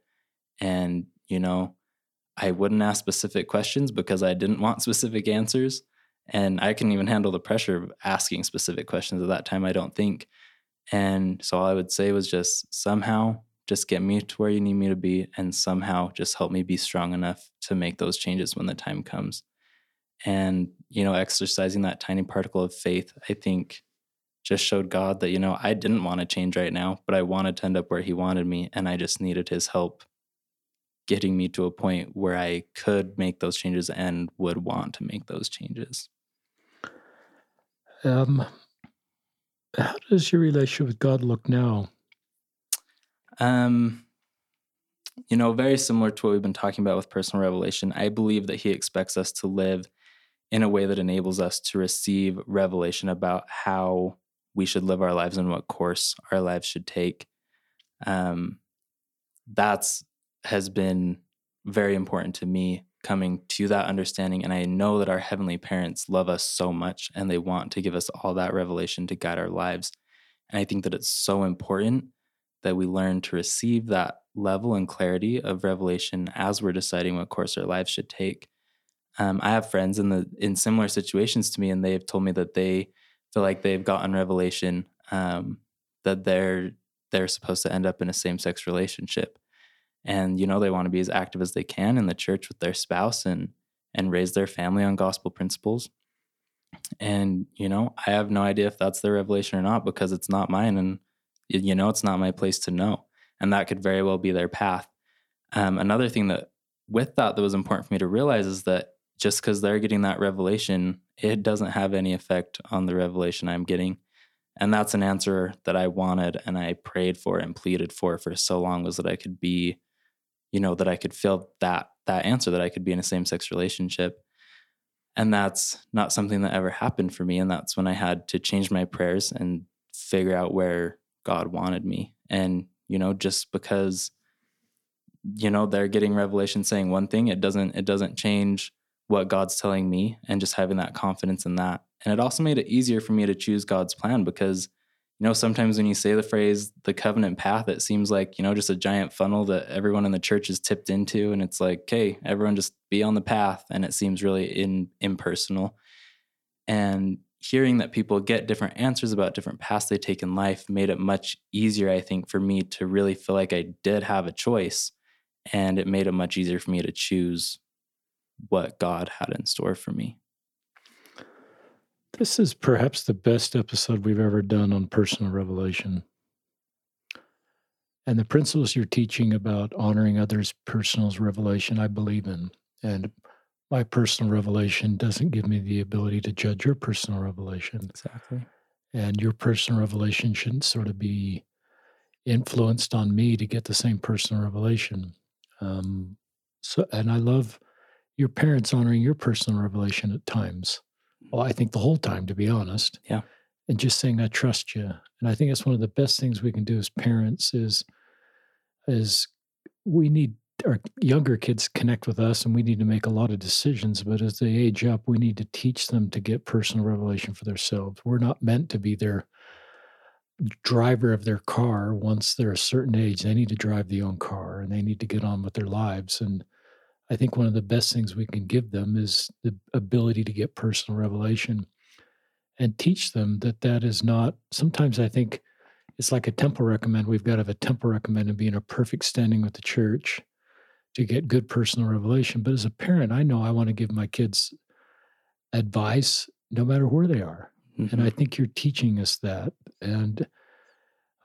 And, you know, I wouldn't ask specific questions because I didn't want specific answers. And I couldn't even handle the pressure of asking specific questions at that time, I don't think. And so all I would say was just somehow just get me to where you need me to be and somehow just help me be strong enough to make those changes when the time comes. And, you know, exercising that tiny particle of faith, I think just showed God that, you know, I didn't want to change right now, but I wanted to end up where He wanted me. And I just needed His help getting me to a point where I could make those changes and would want to make those changes. Um, how does your relationship with God look now? Um, you know, very similar to what we've been talking about with personal revelation. I believe that He expects us to live in a way that enables us to receive revelation about how we should live our lives and what course our lives should take. Um, that's has been very important to me coming to that understanding. And I know that our heavenly parents love us so much and they want to give us all that revelation to guide our lives. And I think that it's so important that we learn to receive that level and clarity of revelation as we're deciding what course our lives should take. Um, I have friends in the in similar situations to me, and they've told me that they feel like they've gotten revelation um, that they're they're supposed to end up in a same sex relationship, and you know they want to be as active as they can in the church with their spouse and and raise their family on gospel principles. And you know i have no idea if that's their revelation or not because it's not mine and you know it's not my place to know and that could very well be their path. Um, another thing that with that that was important for me to realize is that just because they're getting that revelation it doesn't have any effect on the revelation i'm getting and that's an answer that i wanted and i prayed for and pleaded for for so long was that i could be you know that i could feel that that answer that i could be in a same-sex relationship. And that's not something that ever happened for me and that's when i had to change my prayers and figure out where god wanted me. And you know just because you know they're getting revelation saying one thing it doesn't it doesn't change what god's telling me and just having that confidence in that. And it also made it easier for me to choose god's plan because you know, sometimes when you say the phrase the covenant path, it seems like, you know, just a giant funnel that everyone in the church is tipped into. And it's like, okay, everyone just be on the path. And it seems really in, impersonal. And hearing that people get different answers about different paths they take in life made it much easier, I think, for me to really feel like I did have a choice. And it made it much easier for me to choose what God had in store for me. This is perhaps the best episode we've ever done on personal revelation. And the principles you're teaching about honoring others' personal revelation, I believe in. And my personal revelation doesn't give me the ability to judge your personal revelation. Exactly. And your personal revelation shouldn't sort of be influenced on me to get the same personal revelation. Um, so, and I love your parents honoring your personal revelation at times well, I think the whole time, to be honest. Yeah. And just saying, I trust you. And I think that's one of the best things we can do as parents is, is we need our younger kids connect with us and we need to make a lot of decisions. But as they age up, we need to teach them to get personal revelation for themselves. We're not meant to be their driver of their car once they're a certain age. They need to drive their own car and they need to get on with their lives. And I think one of the best things we can give them is the ability to get personal revelation and teach them that that is not. Sometimes I think it's like a temple recommend. We've got to have a temple recommend and be in a perfect standing with the church to get good personal revelation. But as a parent, I know I want to give my kids advice no matter where they are. Mm-hmm. And I think you're teaching us that. And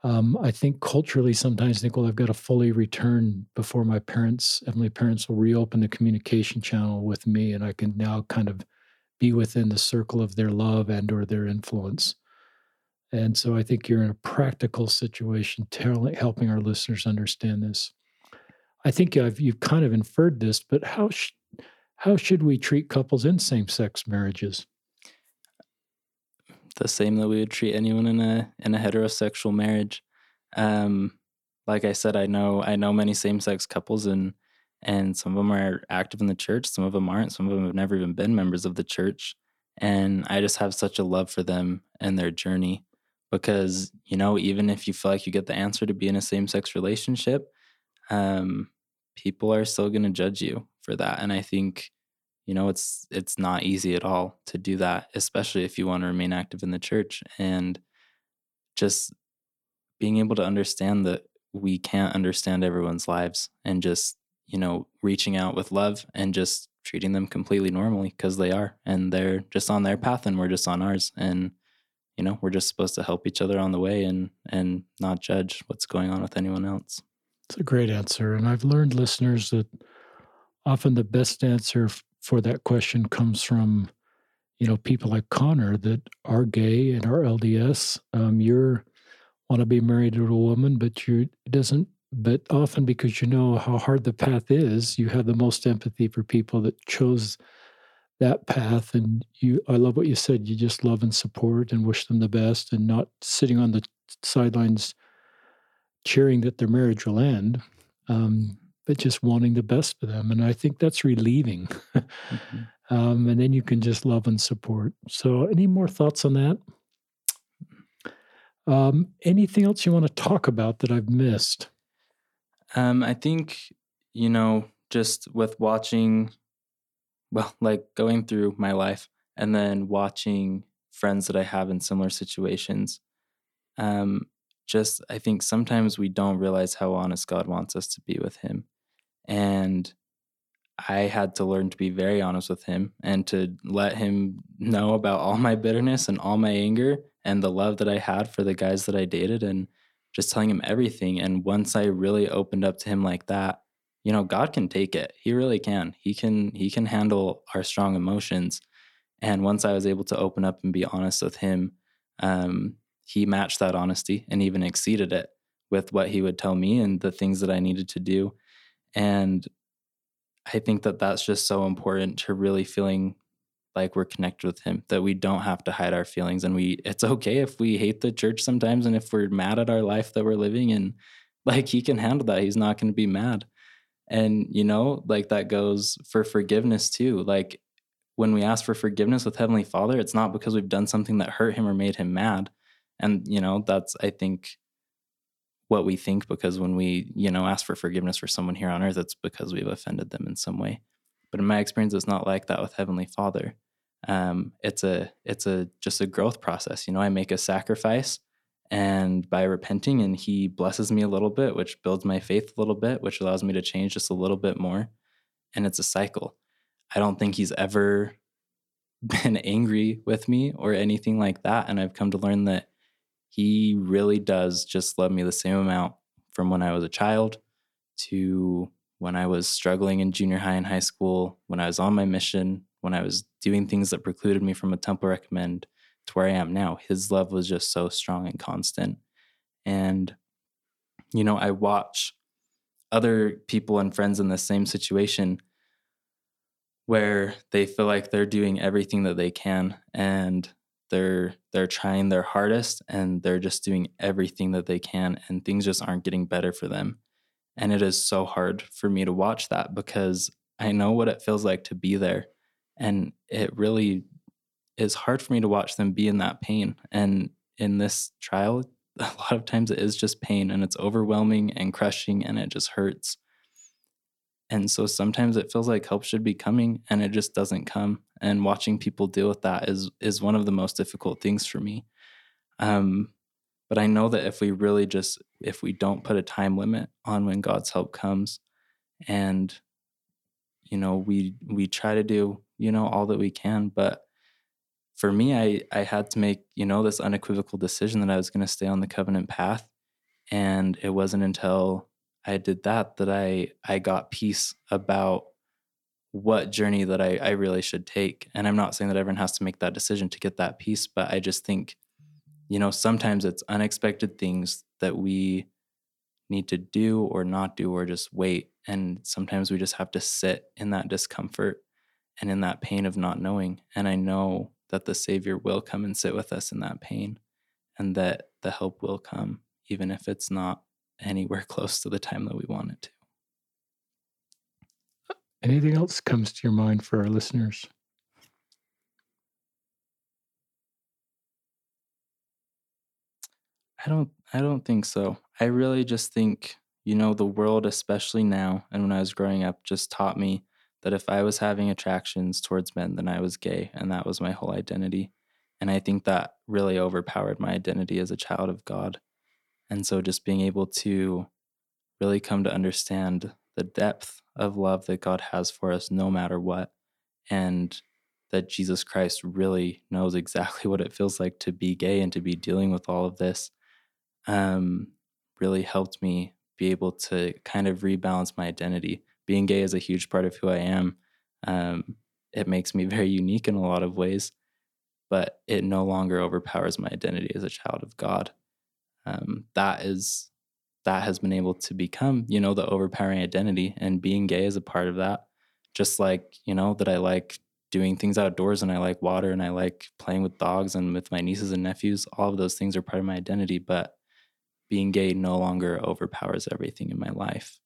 um, I think culturally, sometimes well, I've got to fully return before my parents, heavenly parents, will reopen the communication channel with me, and I can now kind of be within the circle of their love and or their influence. And so I think you're in a practical situation, telling, helping our listeners understand this. I think I've, you've kind of inferred this, but how sh- how should we treat couples in same-sex marriages? The same that we would treat anyone in a in a heterosexual marriage. Um, like I said, I know I know many same sex couples and and some of them are active in the church, some of them aren't, some of them have never even been members of the church. And I just have such a love for them and their journey because, you know, even if you feel like you get the answer to be in a same sex relationship, um, people are still going to judge you for that. And I think, you know, it's it's not easy at all to do that, especially if you want to remain active in the church and just being able to understand that we can't understand everyone's lives and just, you know, reaching out with love and just treating them completely normally because they are and they're just on their path and we're just on ours and you know we're just supposed to help each other on the way and and not judge what's going on with anyone else. It's a great answer and i've learned listeners that often the best answer for that question comes from you know people like connor that are gay and are lds um, you're want to be married to a woman but you it doesn't but often because you know how hard the path is, you have the most empathy for people that chose that path. And you, I love what you said. You just love and support and wish them the best, and not sitting on the sidelines cheering that their marriage will end, um, but just wanting the best for them. And I think that's relieving. mm-hmm. um, and then you can just love and support. So, any more thoughts on that? Um, anything else you want to talk about that I've missed? Um, I think, you know, just with watching, well, like going through my life and then watching friends that I have in similar situations, um, just I think sometimes we don't realize how honest God wants us to be with Him. And I had to learn to be very honest with Him and to let Him know about all my bitterness and all my anger and the love that I had for the guys that I dated. And just telling him everything. And once I really opened up to him like that, you know, God can take it. He really can. He can he can handle our strong emotions. And once I was able to open up and be honest with him, um, he matched that honesty and even exceeded it with what he would tell me and the things that I needed to do. And I think that that's just so important to really feeling like we're connected with him that we don't have to hide our feelings and we it's okay if we hate the church sometimes and if we're mad at our life that we're living and like he can handle that he's not going to be mad. And you know like that goes for forgiveness too like when we ask for forgiveness with heavenly father it's not because we've done something that hurt him or made him mad and you know that's i think what we think because when we you know ask for forgiveness for someone here on earth it's because we've offended them in some way. But in my experience it's not like that with heavenly father. Um, it's a it's a just a growth process you know i make a sacrifice and by repenting and he blesses me a little bit which builds my faith a little bit which allows me to change just a little bit more. And it's a cycle. I don't think he's ever been angry with me or anything like that. And i've come to learn that he really does just love me the same amount from when i was a child to when i was struggling in junior high and high school when i was on my mission when I was doing things that precluded me from a temple recommend to where I am now. His love was just so strong and constant. And, you know, I watch other people and friends in the same situation where they feel like they're doing everything that they can and they're they're trying their hardest and they're just doing everything that they can and things just aren't getting better for them. And it is so hard for me to watch that because i know what it feels like to be there. And it really is hard for me to watch them be in that pain. And in this trial a lot of times it is just pain and it's overwhelming and crushing and it just hurts and so sometimes it feels like help should be coming and it just doesn't come and watching people deal with that is is one of the most difficult things for me um, but i know that if we really just if we don't put a time limit on when god's help comes and you know we we try to do you know, all that we can. But for me, I, I had to make, you know, this unequivocal decision that I was going to stay on the covenant path. And it wasn't until I did that that I, I got peace about what journey that I, I really should take. And I'm not saying that everyone has to make that decision to get that peace, but I just think, you know, sometimes it's unexpected things that we need to do or not do or just wait. And sometimes we just have to sit in that discomfort and in that pain of not knowing. And I know that the Savior will come and sit with us in that pain and that the help will come, even if it's not anywhere close to the time that we want it to. Anything else comes to your mind for our listeners? I don't I don't think so. I really just think, you know, the world especially now and when I was growing up just taught me that if I was having attractions towards men then I was gay and that was my whole identity. And I think that really overpowered my identity as a child of God. And so just being able to really come to understand the depth of love that God has for us no matter what and that Jesus Christ really knows exactly what it feels like to be gay and to be dealing with all of this um, really helped me be able to kind of rebalance my identity. Being gay is a huge part of who I am. Um, it makes me very unique in a lot of ways, but it no longer overpowers my identity as a child of God. Um, that is that has been able to become, you know, the overpowering identity, and being gay is a part of that. Just like you know that I like doing things outdoors and I like water and I like playing with dogs and with my nieces and nephews. All of those things are part of my identity, but being gay no longer overpowers everything in my life,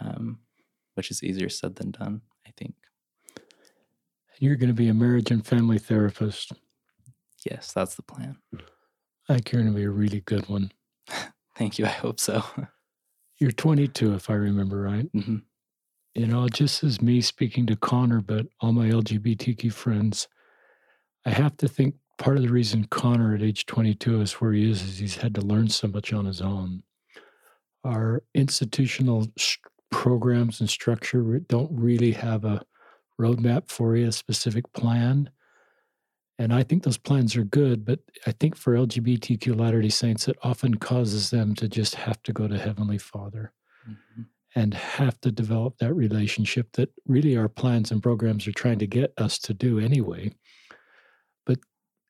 um, which is easier said than done, I think. You're going to be a marriage and family therapist. Yes, that's the plan. I think you're going to be a really good one. Thank you. I hope so. You're 22, if I remember right. Mm-hmm. You know, just as me speaking to Connor, but all my LGBTQ friends, I have to think part of the reason Connor at age 22 is where he is is he's had to learn so much on his own. Our institutional st- programs and structure don't really have a roadmap for you, a specific plan. And I think those plans are good, but I think for LGBTQ Latter day Saints, it often causes them to just have to go to Heavenly Father mm-hmm. and have to develop that relationship that really our plans and programs are trying to get us to do anyway But,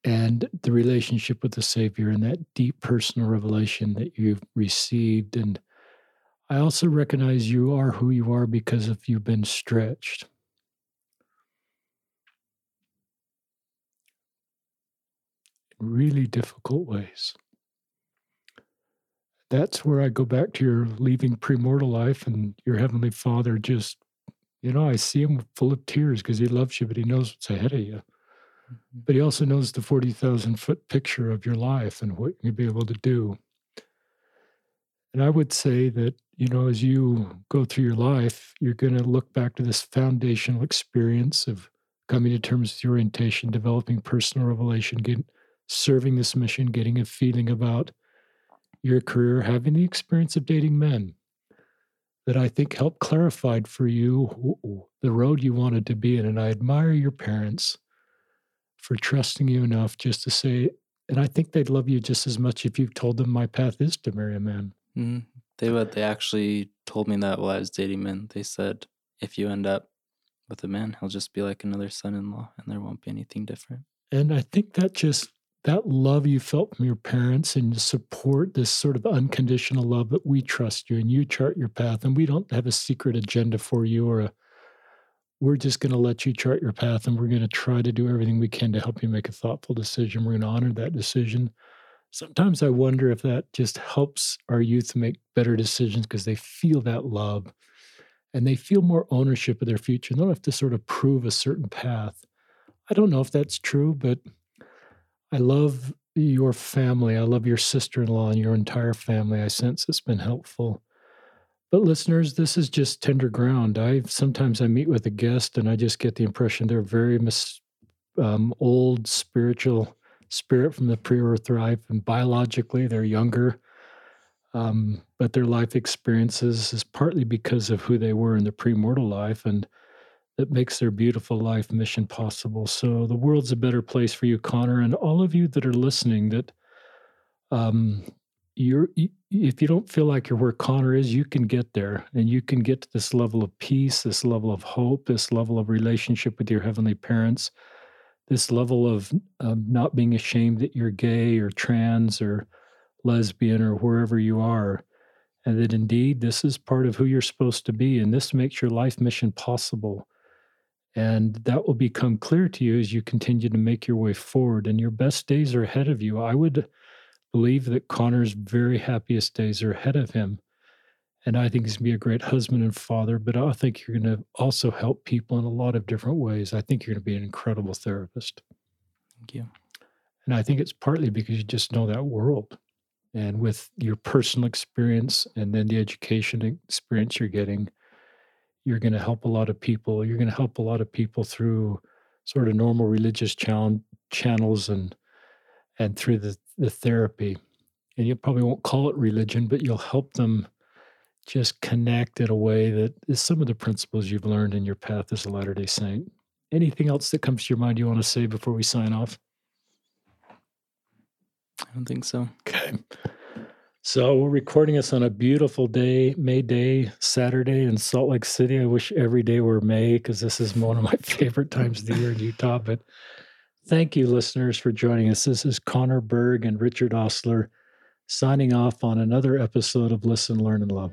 and the relationship with the Savior and that deep personal revelation that you've received. And I also recognize you are who you are because of you've been stretched. Really difficult ways. That's where I go back to your leaving premortal life and your Heavenly Father just, you know, I see him full of tears because he loves you, but he knows what's ahead of you. Mm-hmm. But he also knows the 40,000 foot picture of your life and what you'll be able to do. And I would say that, you know, as you go through your life, you're going to look back to this foundational experience of coming to terms with your orientation, developing personal revelation, getting, serving this mission, getting a feeling about your career, having the experience of dating men that I think helped clarified for you the road you wanted to be in. And I admire your parents for trusting you enough just to say, and I think they'd love you just as much if you told them my path is to marry a man. Mm-hmm. They would. They actually told me that while I was dating men. They said, if you end up with a man, he'll just be like another son-in-law, and there won't be anything different. And I think that just that love you felt from your parents and support, this sort of unconditional love that we trust you and you chart your path, and we don't have a secret agenda for you or a we're just going to let you chart your path and we're going to try to do everything we can to help you make a thoughtful decision. We're going to honor that decision. Sometimes I wonder if that just helps our youth make better decisions because they feel that love and they feel more ownership of their future. They don't have to sort of prove a certain path. I don't know if that's true, but I love your family. I love your sister in law and your entire family. I sense it's been helpful. But listeners, this is just tender ground. I sometimes I meet with a guest and I just get the impression they're very mis, um, old spiritual spirit from the pre-earth life, and biologically they're younger. Um, but their life experiences is partly because of who they were in the pre-mortal life, and that makes their beautiful life mission possible. So the world's a better place for you, Connor, and all of you that are listening. That um, you're if you don't feel like you're where Connor is, you can get there and you can get to this level of peace, this level of hope, this level of relationship with your heavenly parents, this level of um, not being ashamed that you're gay or trans or lesbian or wherever you are. And that indeed this is part of who you're supposed to be. And this makes your life mission possible. And that will become clear to you as you continue to make your way forward. And your best days are ahead of you. I would believe that Connor's very happiest days are ahead of him. And I think he's going to be a great husband and father, but I think you're going to also help people in a lot of different ways. I think you're going to be an incredible therapist. Thank you. And I think it's partly because you just know that world. And with your personal experience and then the education experience you're getting, you're going to help a lot of people. You're going to help a lot of people through sort of normal religious channel, channels and and through the, the therapy. And you probably won't call it religion, but you'll help them just connect in a way that is some of the principles you've learned in your path as a Latter day Saint. Anything else that comes to your mind you want to say before we sign off? I don't think so. Okay. So we're recording this on a beautiful day, May Day, Saturday in Salt Lake City. I wish every day were May because this is one of my favorite times of the year in Utah. But thank you, listeners, for joining us. This is Connor Berg and Richard Ostler signing off on another episode of Listen, Learn, and Love.